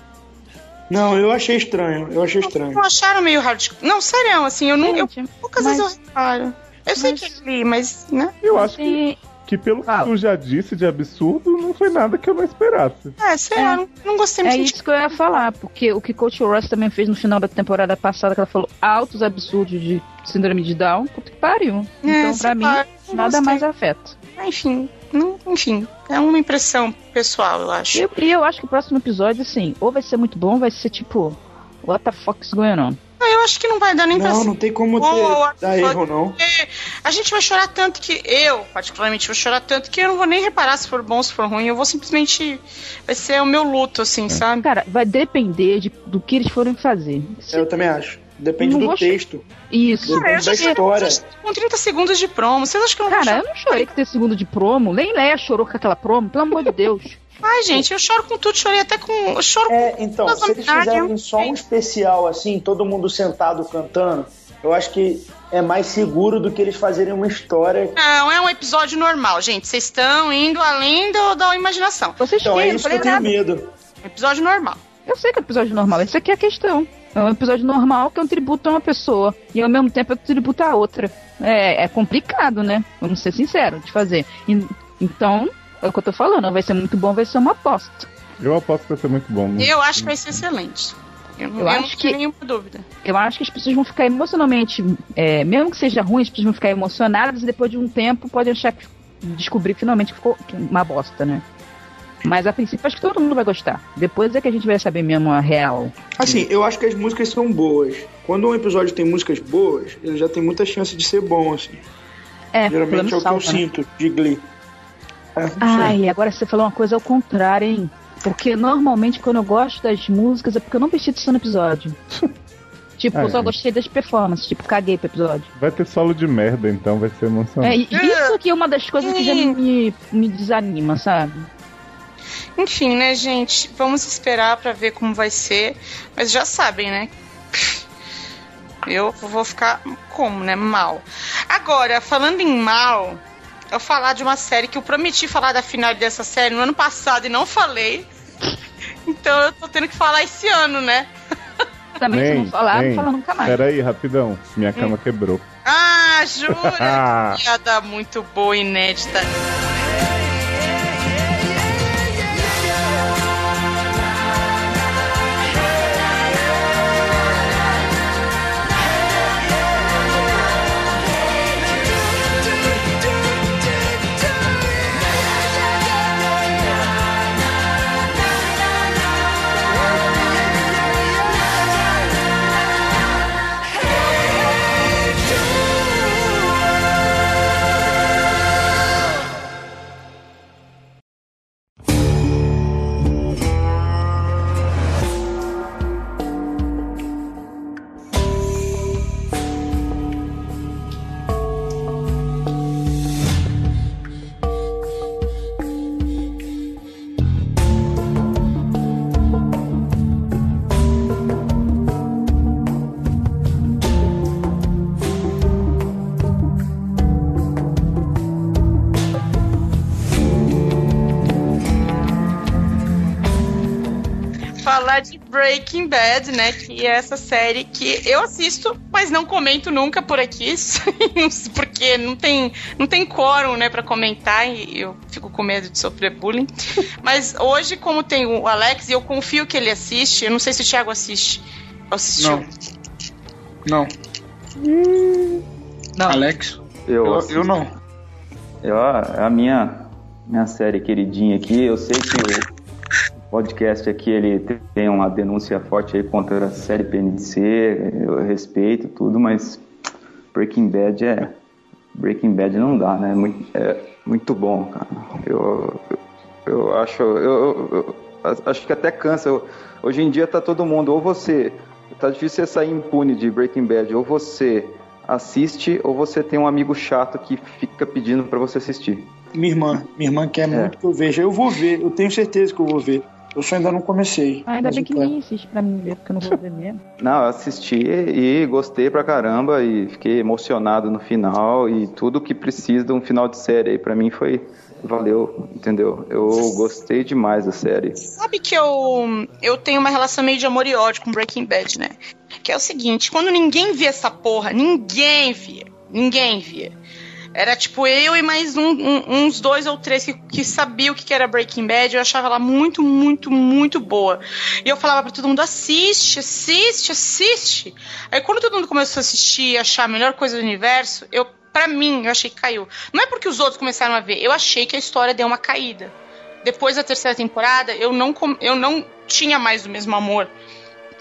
Não, eu achei estranho, eu achei estranho. Não acharam meio hardcore? Não, sério, assim, eu não. Eu, poucas mas- vezes eu reparo. Eu sei mas- que é li, mas, né? Eu acho que, que pelo que Ah. tu já disse de absurdo, não foi nada que eu não esperasse. É, sei É. lá, não, não gostei É muito. isso que eu ia falar, porque o que Coach Russ também fez no final da temporada passada, que ela falou altos absurdos de síndrome de Down, puta que pariu. Então, sei pra mim, não nada gostei. mais afeta. Enfim, não, enfim, é uma impressão pessoal, eu acho. E eu, e eu acho que o próximo episódio, assim, ou vai ser muito bom, ou vai ser tipo, what the fuck's going on? Ah, eu acho que não vai dar nem pra Não, não tem como ter, dar erro, não. Porque a gente vai chorar tanto que eu, particularmente, vou chorar tanto que eu não vou nem reparar se for bom, se for ruim. Eu vou simplesmente. Vai ser o meu luto, assim, sabe? Cara, vai depender de, do que eles forem fazer. Se- Eu também acho. Depende Não do texto. Isso. Cara, Depende da história. Com 30 segundos de promo. Vocês acham que eu não vou Cara, eu não chorei com ter segundo de promo. Nem Leia chorou com aquela promo, pelo amor de Deus. Ai, gente, eu choro com tudo, chorei até com. Eu choro É, com. então, se eles fizerem eu- só um especial assim, todo mundo sentado cantando, eu acho que é mais seguro do que eles fazerem uma história. Não, é um episódio normal, gente. Vocês estão indo além do, da imaginação. Vocês Então, é querem, não isso que eu tenho nada. medo. Episódio normal. Eu sei que é episódio normal, esse aqui é a questão. É um episódio normal que é um tributo a uma pessoa. E ao mesmo tempo é um tributo a outra. É, é complicado, né? Vamos ser sinceros de fazer. E- então, é o que eu tô falando. Vai ser muito bom, vai ser uma aposta. Eu aposto que vai ser muito bom. né? Eu acho que vai ser excelente. Eu, não- Eu eu acho que- tenho nenhuma dúvida. Eu acho que as pessoas vão ficar emocionalmente. é, mesmo que seja ruim, as pessoas vão ficar emocionadas e depois de um tempo podem achar que. descobrir finalmente que ficou uma bosta, né? Mas a princípio acho que todo mundo vai gostar. Depois é que a gente vai saber mesmo a real. Assim, eu acho que as músicas são boas. Quando um episódio tem músicas boas, ele já tem muita chance de ser bom, assim. É, Geralmente é o que eu né? sinto de Glee. É. Ai, agora você falou uma coisa ao contrário, hein? Porque normalmente quando eu gosto das músicas é porque eu não preciso disso no episódio. Tipo, É. eu só gostei das performances, tipo, caguei pro episódio. Vai ter solo de merda, então vai ser É, emocionante. e isso aqui é uma das coisas que já me, me desanima, sabe? Enfim, né, gente? Vamos esperar pra ver como vai ser. Mas já sabem, né? Eu vou ficar como, né? Mal. Agora, falando em mal, eu falar de uma série que eu prometi falar da final dessa série no ano passado e não falei. Então eu tô tendo que falar esse ano, né? Também se Nem, não falar, nem. não fala nunca mais. Peraí, rapidão. Minha cama quebrou. Ah, jura? Que piada muito boa, inédita. Né? Que é essa série que eu assisto, mas não comento nunca por aqui, porque não tem, não tem quórum, né, pra comentar e eu fico com medo de sofrer bullying. Mas hoje, como tem o Alex e eu confio que ele assiste, eu não sei se o Thiago assiste. Assistiu. Não. Não. Alex? Eu, Eu, eu não. Eu, é a minha, minha série queridinha aqui. Eu sei que podcast aqui ele tem uma denúncia forte aí contra a série PNC. Eu respeito tudo, mas Breaking Bad é. Breaking Bad não dá, né? Muito, é muito bom, cara. Eu, eu, acho. Eu, eu- acho que até cansa. Hoje em dia tá todo mundo, ou você. Tá difícil você sair impune de Breaking Bad, ou você assiste, ou você tem um amigo chato que fica pedindo pra você assistir. Minha irmã, minha irmã quer muito que eu veja. Eu vou ver, eu tenho certeza que eu vou ver. Eu só ainda não comecei. Ah, ainda bem eu que ninguém insiste pra mim ver, porque eu não vou ver mesmo. Não, eu assisti e gostei pra caramba e fiquei emocionado no final e tudo que precisa de um final de série aí pra mim foi valeu, entendeu? Eu gostei demais da série. Sabe que eu, eu tenho uma relação meio de amor e ódio com Breaking Bad, né? Que é o seguinte, quando ninguém via essa porra, ninguém via. Ninguém via. Era tipo eu e mais um- um- uns dois ou três que, que sabiam o que era Breaking Bad. Eu achava ela muito, muito, muito boa. E eu falava pra todo mundo: assiste, assiste, assiste. Aí quando todo mundo começou a assistir e achar a melhor coisa do universo, eu, pra mim, eu achei que caiu. Não é porque os outros começaram a ver, eu achei que a história deu uma caída. Depois da terceira temporada, eu não, eu não tinha mais o mesmo amor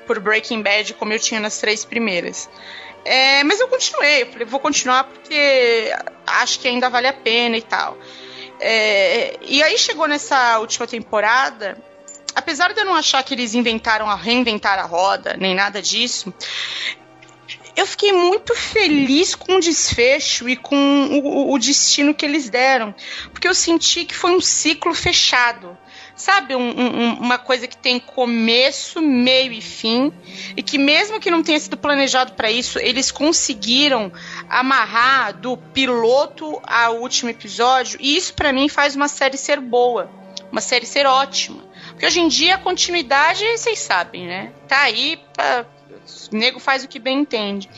por Breaking Bad como eu tinha nas três primeiras. É, mas eu continuei, eu falei, vou continuar porque acho que ainda vale a pena e tal. É, e aí chegou nessa última temporada, apesar de eu não achar que eles inventaram a reinventar a roda, nem nada disso, eu fiquei muito feliz com o desfecho e com o, o- destino que eles deram. Porque eu senti que foi um ciclo fechado. Sabe, um- um- uma coisa que tem começo, meio e fim, e que mesmo que não tenha sido planejado para isso, eles conseguiram amarrar do piloto ao último episódio, e isso para mim faz uma série ser boa, uma série ser ótima. Porque hoje em dia a continuidade, vocês sabem, né? Tá aí pra, o nego faz o que bem entende.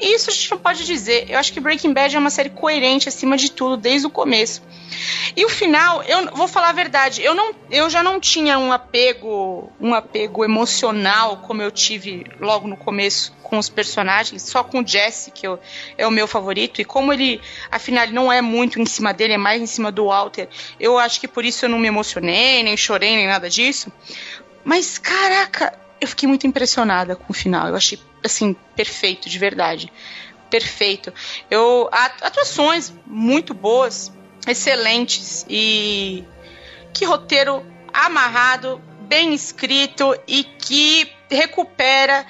E isso a gente não pode dizer. Eu acho que Breaking Bad é uma série coerente acima de tudo, desde o começo. E o final, eu vou falar a verdade, eu, não, eu já não tinha um apego, um apego emocional como eu tive logo no começo com os personagens, só com o Jesse, que eu, é o meu favorito, e como ele, afinal, ele não é muito em cima dele, é mais em cima do Walter, eu acho que por isso eu não me emocionei, nem chorei, nem nada disso. Mas, caraca, eu fiquei muito impressionada com o final. Eu achei, assim, perfeito, de verdade. Perfeito. Eu, atuações muito boas, excelentes. E que roteiro amarrado, bem escrito e que recupera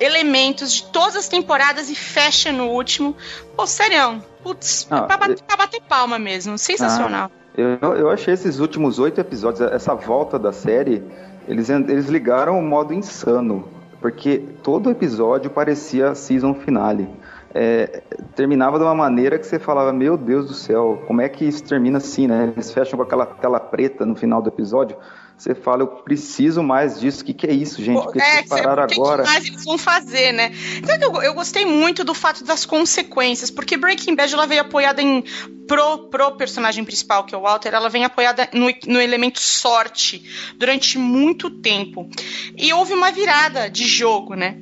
elementos de todas as temporadas e fecha no último. Pô, serião. Putz, Ah, é pra, bater, pra bater palma mesmo. Sensacional. Eu, eu achei esses últimos oito episódios, essa volta da série, eles, eles ligaram o modo insano. Porque todo episódio parecia season finale. É, terminava de uma maneira que você falava, meu Deus do céu, como é que isso termina assim, né? Eles fecham com aquela tela preta no final do episódio. Você fala, eu preciso mais disso. O que, que é isso, gente? Por que É, vocês pararam o que agora? que mais eles vão fazer, né? Então, eu, eu gostei muito do fato das consequências, porque Breaking Bad ela veio apoiada em pro, pro personagem principal, que é o Walter, ela vem apoiada no, no elemento sorte durante muito tempo. E houve uma virada de jogo, né?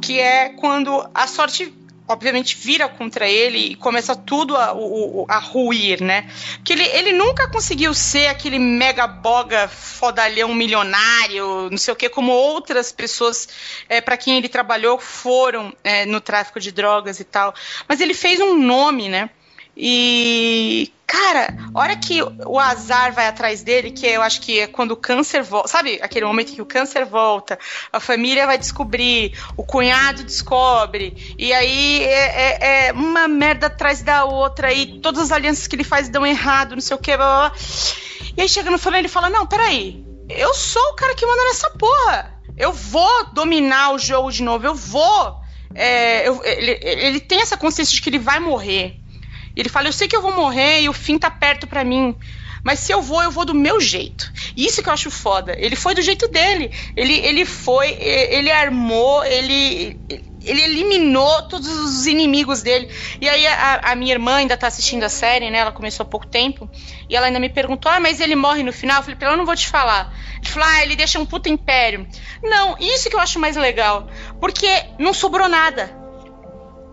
Que é quando a sorte obviamente vira contra ele e começa tudo a, a ruir, né? Porque ele, ele nunca conseguiu ser aquele mega boga fodalhão milionário, não sei o que, como outras pessoas é, para quem ele trabalhou foram é, no tráfico de drogas e tal. Mas ele fez um nome, né? E, cara, hora que o azar vai atrás dele, que eu acho que é quando o câncer volta, sabe? Aquele momento que o câncer volta, a família vai descobrir, o cunhado descobre, e aí é, é- é uma merda atrás da outra, e todas as alianças que ele faz dão errado, não sei o que, blá, blá, blá. E aí chega no final ele fala: Não, peraí, eu sou o cara que manda nessa porra. Eu vou dominar o jogo de novo, eu vou. é, eu- ele, ele tem essa consciência de que ele vai morrer. E ele fala: Eu sei que eu vou morrer e o fim tá perto pra mim. Mas se eu vou, eu vou do meu jeito. Isso que eu acho foda. Ele foi do jeito dele. Ele, ele foi, ele armou, ele, ele eliminou todos os inimigos dele. E aí a, a minha irmã ainda tá assistindo a série, né? Ela começou há pouco tempo. E ela ainda me perguntou: Ah, mas ele morre no final? Eu falei pra ela: Eu não vou te falar. Ele falou: Ah, ele deixa um puta império. Não, isso que eu acho mais legal. Porque não sobrou nada.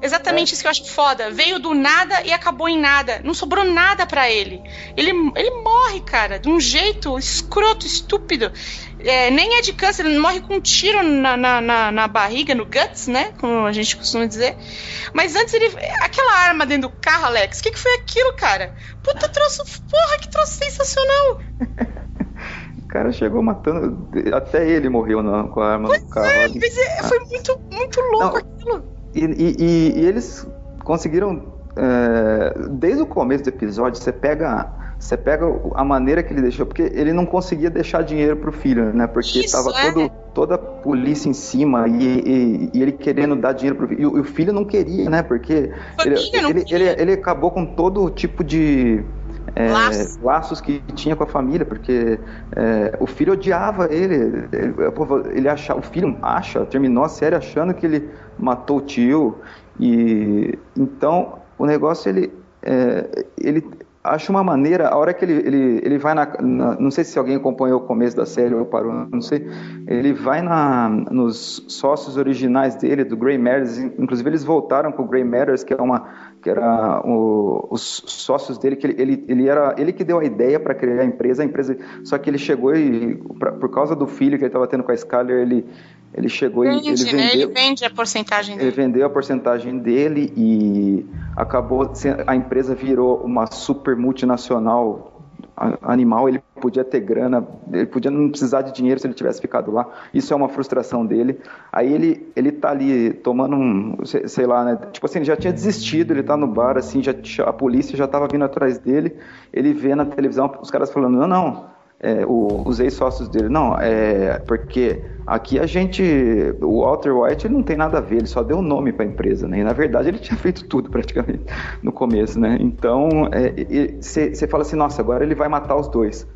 Exatamente isso que eu acho foda. Veio do nada e acabou em nada. Não sobrou nada pra ele. Ele, ele morre, cara, de um jeito escroto, estúpido. É, nem é de câncer, ele morre com um tiro na, na, na, na barriga, no guts, né? Como a gente costuma dizer. Mas antes ele. Aquela arma dentro do carro, Alex, o que, que foi aquilo, cara? Puta troço. Porra, que troço sensacional! O cara chegou matando. Até ele morreu na- com a arma no carro. É, mas é, foi muito, muito louco Não. aquilo. E, e- e- eles conseguiram. é, desde o começo do episódio, você pega. Você pega a maneira que ele deixou, porque ele não conseguia deixar dinheiro pro filho, né? Porque Isso, tava é. todo, toda a polícia em cima e, e- e ele querendo dar dinheiro pro filho. E, o- e o filho não queria, né? Porque ele, ele, ele, ele acabou com todo tipo de. É, Laços. laços que tinha com a família, porque é, o filho odiava ele. Ele, ele acha, o filho acha, terminou a série achando que ele matou o tio. E então o negócio ele, é, ele acha uma maneira. A hora que ele, ele, ele vai na, na- Não sei se alguém acompanhou o começo da série ou parou, não sei. Ele vai na, nos sócios originais dele, do Grey Matters. Inclusive eles voltaram com o Grey Matters, que é uma que era o- os sócios dele, que ele, ele, ele era ele que deu a ideia para criar a empresa, a empresa, só que ele chegou e pra- por causa do filho que ele estava tendo com a Skyler, ele ele chegou e ele Vende, né? Ele vendeu vende a porcentagem ele dele. vendeu a porcentagem dele e acabou a empresa virou uma super multinacional animal, ele podia ter grana, ele podia não precisar de dinheiro se ele tivesse ficado lá. Isso é uma frustração dele. Aí ele ele tá ali tomando um, sei, lá, né? Tipo assim, ele já tinha desistido, ele tá no bar assim, já a polícia já tava vindo atrás dele. Ele vê na televisão os caras falando: "Não, não, é, o- os ex-sócios dele. Não, é porque aqui a gente. O Walter White ele não tem nada a ver, ele só deu nome para a empresa, né? E na verdade ele tinha feito tudo praticamente no começo, né? Então você fala assim: nossa, agora ele vai matar os dois.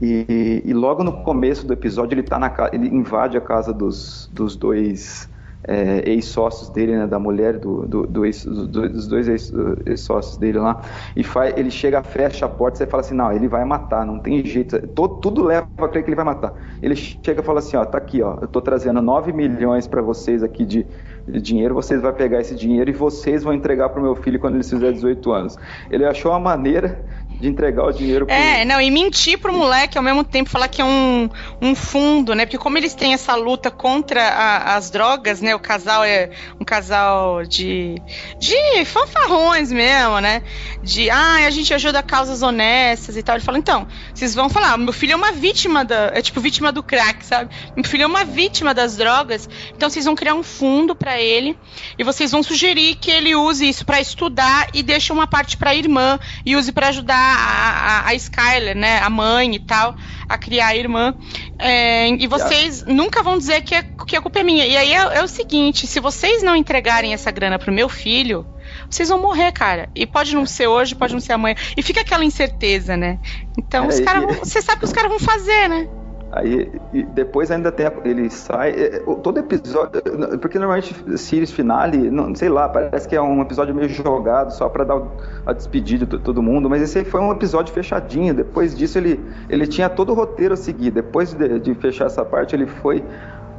E, e logo no começo do episódio ele tá na ele invade a casa dos, dos dois é, ex-sócios dele, né, da mulher do, do, do ex, do- dos dois ex- ex-sócios dele lá, e faz, ele chega, fecha a porta, você fala assim, não, ele vai matar, não tem jeito, tudo leva a crer que ele vai matar. Ele chega e fala assim, ó, tá aqui, ó, eu tô trazendo 9 milhões para vocês aqui de, de dinheiro, vocês vão pegar esse dinheiro e vocês vão entregar pro meu filho quando ele fizer 18 anos. Ele achou uma maneira de entregar o dinheiro pro... É, não, e mentir pro moleque ao mesmo tempo, falar que é um, um fundo, né? Porque como eles têm essa luta contra a- as drogas, né? O casal é um casal de. de fanfarrões mesmo, né? De, ah, a gente ajuda causas honestas e tal. Ele fala, então, vocês vão falar, meu filho é uma vítima da. É tipo vítima do crack, sabe? Meu filho é uma vítima das drogas, então vocês vão criar um fundo pra ele e vocês vão sugerir que ele use isso pra estudar e deixe uma parte pra irmã e use pra ajudar a, a, a Skyler, né, a mãe e tal, a criar a irmã. É, e vocês nunca vão dizer que, é, que a culpa é minha. E aí é, é o seguinte: se vocês não entregarem essa grana pro meu filho, vocês vão morrer, cara. E pode não ser hoje, pode não ser amanhã. E fica aquela incerteza, né? Então, É, os caras você sabe o que os caras vão fazer, né? Aí depois ainda tem a- ele sai é, todo episódio porque normalmente series finale não sei lá parece que é um episódio meio jogado só pra dar a despedida de todo mundo mas esse foi um episódio fechadinho depois disso ele ele tinha todo o roteiro a seguir depois de, de fechar essa parte ele foi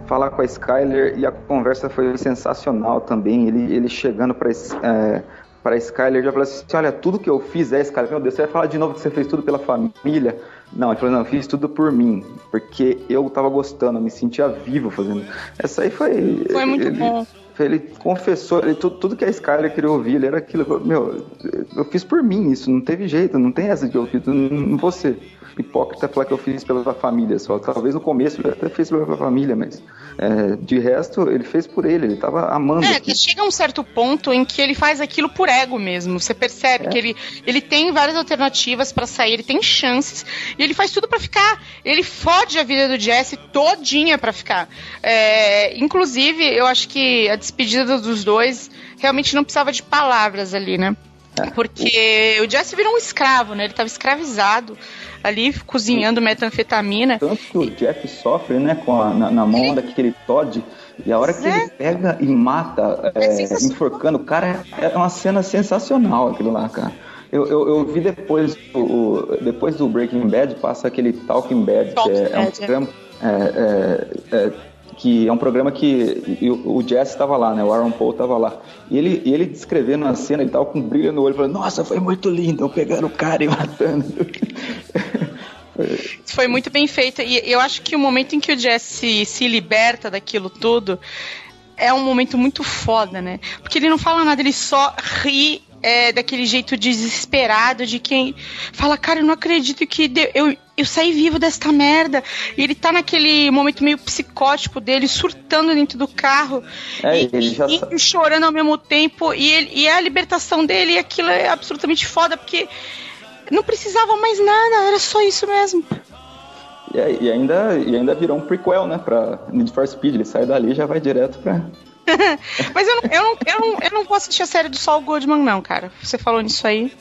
falar com a Skyler e a conversa foi sensacional também ele ele chegando para para Skyler já falou assim: olha, tudo que eu fiz é Skyler. Meu Deus, você vai falar de novo que você fez tudo pela família? Não, ele falou: não, eu fiz tudo por mim, porque eu tava gostando, eu me sentia vivo fazendo. Essa aí foi. Foi muito ele, bom. Ele confessou, ele, tudo, tudo que a Skyler queria ouvir, ele era aquilo. Meu, eu fiz por mim isso, não teve jeito, não tem essa que eu fiz, não, vou ser hipócrita falar que eu fiz pela família só. Talvez no começo ele até fez pela família, mas é, de resto ele fez por ele, ele tava amando. É, aquilo. chega um certo ponto em que ele faz aquilo por ego mesmo. Você percebe que ele, ele tem várias alternativas pra sair, ele tem chances e ele faz tudo pra ficar. Ele fode a vida do Jesse todinha pra ficar. É, inclusive, eu acho que a despedida dos dois realmente não precisava de palavras ali, né? Porque o Jesse virou um escravo, né? Ele tava escravizado ali, cozinhando metanfetamina. Tanto que o Jeff sofre, né, com a, na, na mão daquele Todd, e a hora que É. ele pega e mata, é, enforcando o cara, é uma cena sensacional aquilo lá, cara. Eu, eu, eu vi depois, o, depois do Breaking Bad, passa aquele Talking Bad, que é, é um Bad, é. programa. é, é, é, que é um programa que o, Jesse estava lá, né? O Aaron Paul estava lá. E ele, e ele descrevendo a cena, ele tava com um brilho no olho, falando, nossa, foi muito lindo, eu pegando o cara e matando. Foi muito bem feita. E eu acho que o momento em que o Jesse se liberta daquilo tudo é um momento muito foda, né? Porque ele não fala nada, ele só ri é, daquele jeito desesperado de quem fala, cara, eu não acredito que de- eu, eu saí vivo desta merda. E ele tá naquele momento meio psicótico dele, surtando dentro do carro. É, e, ele já e- chorando ao mesmo tempo. E, ele, e a libertação dele, e aquilo é absolutamente foda, porque não precisava mais nada, era só isso mesmo. E, e ainda, e ainda virou um prequel, né? Pra Need for Speed. Ele sai dali e já vai direto pra. Mas eu não, eu, não, eu, não, eu não vou assistir a série do Saul Goodman, não, cara. Você falou nisso aí.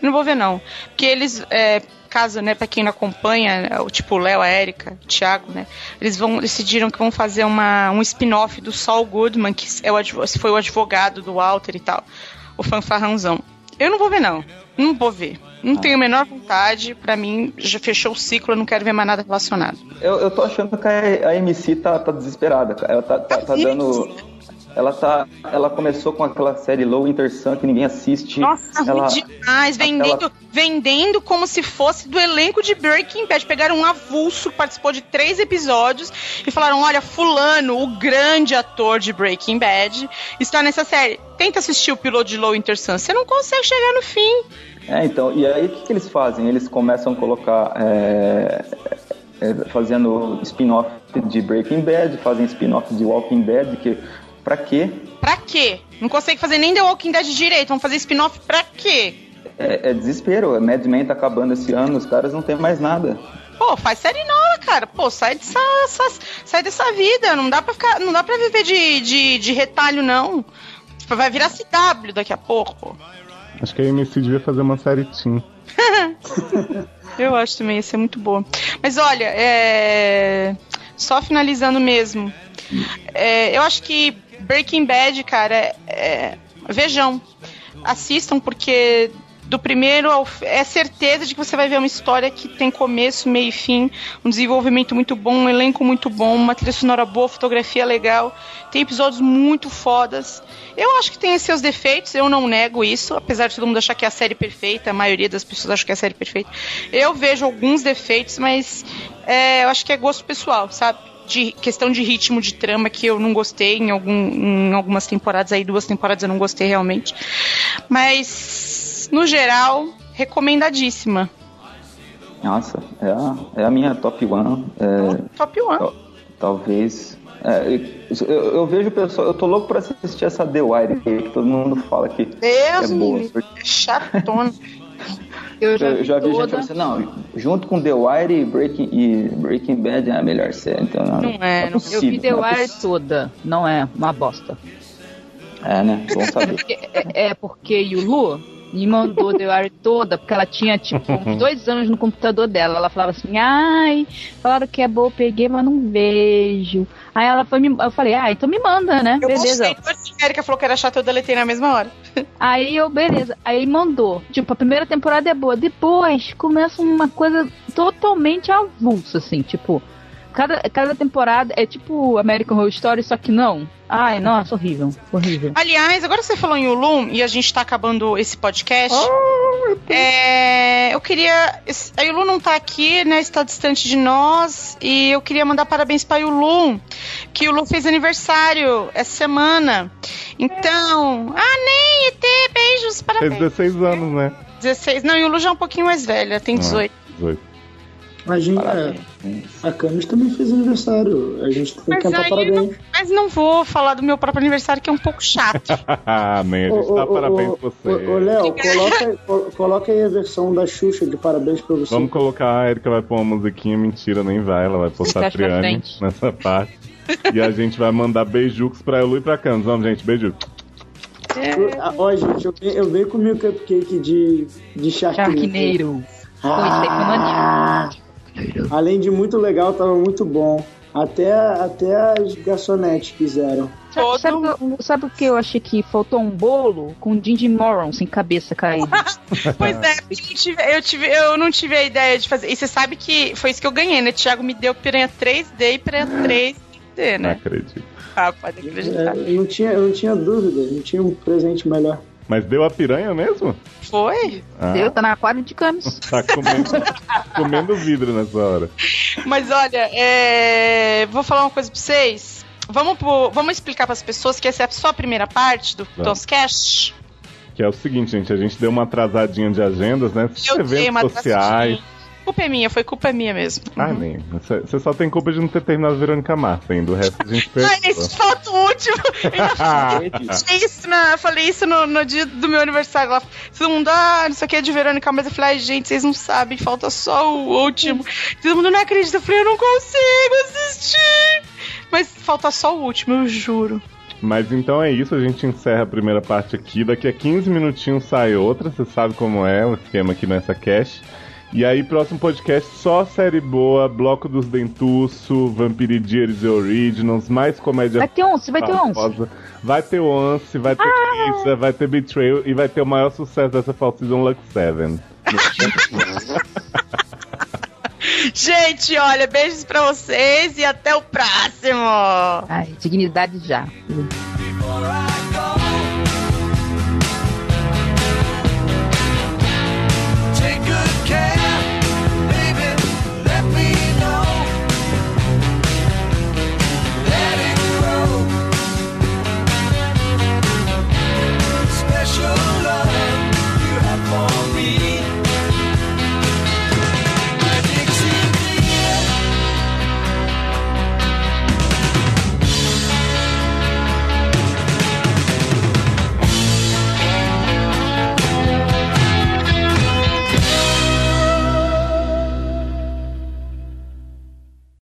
Não vou ver, não. Porque eles, é, caso, né, pra quem não acompanha, o tipo o Léo, a Erika, o Thiago, né? Eles vão, decidiram que vão fazer uma, um spin-off do Saul Goodman, que é o, foi o advogado do Walter e tal. O fanfarrãozão. Eu não vou ver, não. Não vou ver. Não tenho a menor vontade. Pra mim, já fechou o ciclo, eu não quero ver mais nada relacionado. Eu, eu tô achando que a, a MC tá, tá desesperada, cara. Ela tá, tá, tá dando. Ela tá. Ela começou com aquela série Low Winter Sun que ninguém assiste. Nossa, ela, demais. Vendendo, vendendo como se fosse do elenco de Breaking Bad. Pegaram um avulso que participou de três episódios e falaram: olha, Fulano, o grande ator de Breaking Bad, está nessa série. Tenta assistir o piloto de Low Winter Sun. Você não consegue chegar no fim. É, então, e aí o que, que eles fazem? Eles começam a colocar. é, é, fazendo spin-off de Breaking Bad, fazem spin-off de Walking Dead, que. Pra quê? Pra quê? Não consegue fazer nem The Walking Dead direito. Vamos fazer spin-off pra quê? É, é desespero. Mad Men tá acabando esse ano, os caras não tem mais nada. Pô, faz série nova, cara. Pô, sai dessa, essa- sai dessa vida. Não dá pra ficar. Não dá pra viver de, de, de retalho, não. Vai virar CW daqui a pouco. Acho que a MC devia fazer uma série Team. Eu acho também, ia ser muito boa. Mas olha, é... só finalizando mesmo. É, eu acho que Breaking Bad, cara, é... vejam. Assistam, porque do primeiro ao é certeza de que você vai ver uma história que tem começo, meio e fim, um desenvolvimento muito bom, um elenco muito bom, uma trilha sonora boa, fotografia legal, tem episódios muito fodas. Eu acho que tem seus defeitos, eu não nego isso, apesar de todo mundo achar que é a série perfeita, a maioria das pessoas acha que é a série perfeita. Eu vejo alguns defeitos, mas é, eu acho que é gosto pessoal, sabe? De questão de ritmo, de trama, que eu não gostei em, algum, em algumas temporadas aí, duas temporadas eu não gostei realmente. Mas, no geral, recomendadíssima. Nossa, é a, é a minha top one. É, Top one. tal- talvez. é, eu, eu vejo o pessoal, eu tô louco pra assistir essa The Wire que todo mundo fala que Deus é boa. livre, é chatona. Eu já, Eu já vi gente toda. falando assim, não, junto com The Wire e Breaking, e Breaking Bad é a melhor série. Então, não, Não é, não é. Eu possível, vi The é Wire possível. toda. Não é uma bosta. É, né? Bom saber. Porque- É, é porque Yulu me mandou The Wire toda, porque ela tinha, tipo, uns dois anos no computador dela. Ela falava assim, ai, falaram que é boa, eu peguei, mas não vejo. Aí ela foi me. Eu falei, ah, então me manda, né? Eu Beleza. gostei, a Erika falou que era chato, eu deletei na mesma hora. Aí eu, beleza. Aí mandou. Tipo, a primeira temporada é boa. Depois começa uma coisa totalmente avulsa, assim, tipo. Cada, cada temporada é tipo American Horror Story, só que não. Ai, nossa, horrível. Horrível. Aliás, agora que você falou em Ulum e a gente tá acabando esse podcast, é, eu queria. A Yulu não tá aqui, né? Está distante de nós. E eu queria mandar parabéns pra Yulu, que Yulu fez aniversário essa semana. Então. Ah, nem ET, beijos, Fez parabéns. 16 anos, né? 16. Não, Yulu já é um pouquinho mais velha, tem 18. 18. A gente, é, Parabéns. a Camis também fez aniversário. A gente tem que Mas cantar parabéns. Mas não vou falar do meu próprio aniversário, que é um pouco chato. Ah, man, a gente Ô, tá ô, parabéns ô, pra você. Ô, Léo, coloca, co- coloca aí a versão da Xuxa de parabéns pra você. Vamos colocar, a Erika vai pôr uma musiquinha, mentira, nem vai, ela vai pra Triane frente. nessa parte. E a gente vai mandar beijucos pra Elu e pra Camis. Vamos, gente, beijo. Ah, Ó, gente, eu, eu venho comi o cupcake de, de. Pô, isso aí foi maneiro. Além de muito legal, tava muito bom. Até, até as garçonetes fizeram. Sabe, sabe, o- sabe o que eu achei que faltou um bolo com Ginger Moron sem cabeça caída? Pois é, eu, não tive, eu, tive- eu não tive a ideia de fazer. E você sabe que foi isso que eu ganhei, né? Thiago me deu piranha 3D e piranha 3D, Não né? acredito. Ah, pode acreditar. É, eu, não tinha, eu não tinha dúvida, não tinha um presente melhor. Mas deu a piranha mesmo? Foi? Ah, Deu, tá na aquário de camis. tá comendo, comendo vidro nessa hora. Mas olha, é, vou falar uma coisa pra vocês. Vamos, pro- vamos explicar pras pessoas que essa é só a primeira parte do Vamos. Donscast. Que é o seguinte, gente, a gente deu uma atrasadinha de agendas, né? Eu eventos sociais. atrasadinha. Culpa é minha, foi culpa minha mesmo. Ah, nem. Você você só tem culpa de não ter terminado Verônica Massa ainda. O resto a gente Ai, perdoa. nesse falta o último. Eu falei isso, na, falei isso no, no dia do meu aniversário. Lá, todo mundo, ah, isso aqui é de Verônica, mas eu falei, ai, gente, vocês não sabem, falta só o último. Todo mundo não acredita. Eu falei, eu não consigo assistir. Mas falta só o último, eu juro. Mas então é isso, a gente encerra a primeira parte aqui. Daqui a 15 minutinhos sai outra, você sabe como é o esquema aqui nessa cash. E aí, próximo podcast, só série boa, Bloco dos Dentuço, Vampiridiers e Originals, mais comédia Vai ter once, vai ter once. Vai ter Once, vai ter Pizza, vai ter Betrayal e vai ter o maior sucesso dessa Fall Season Lux 7. Gente, olha, beijos pra vocês e até o próximo. Ai, dignidade já.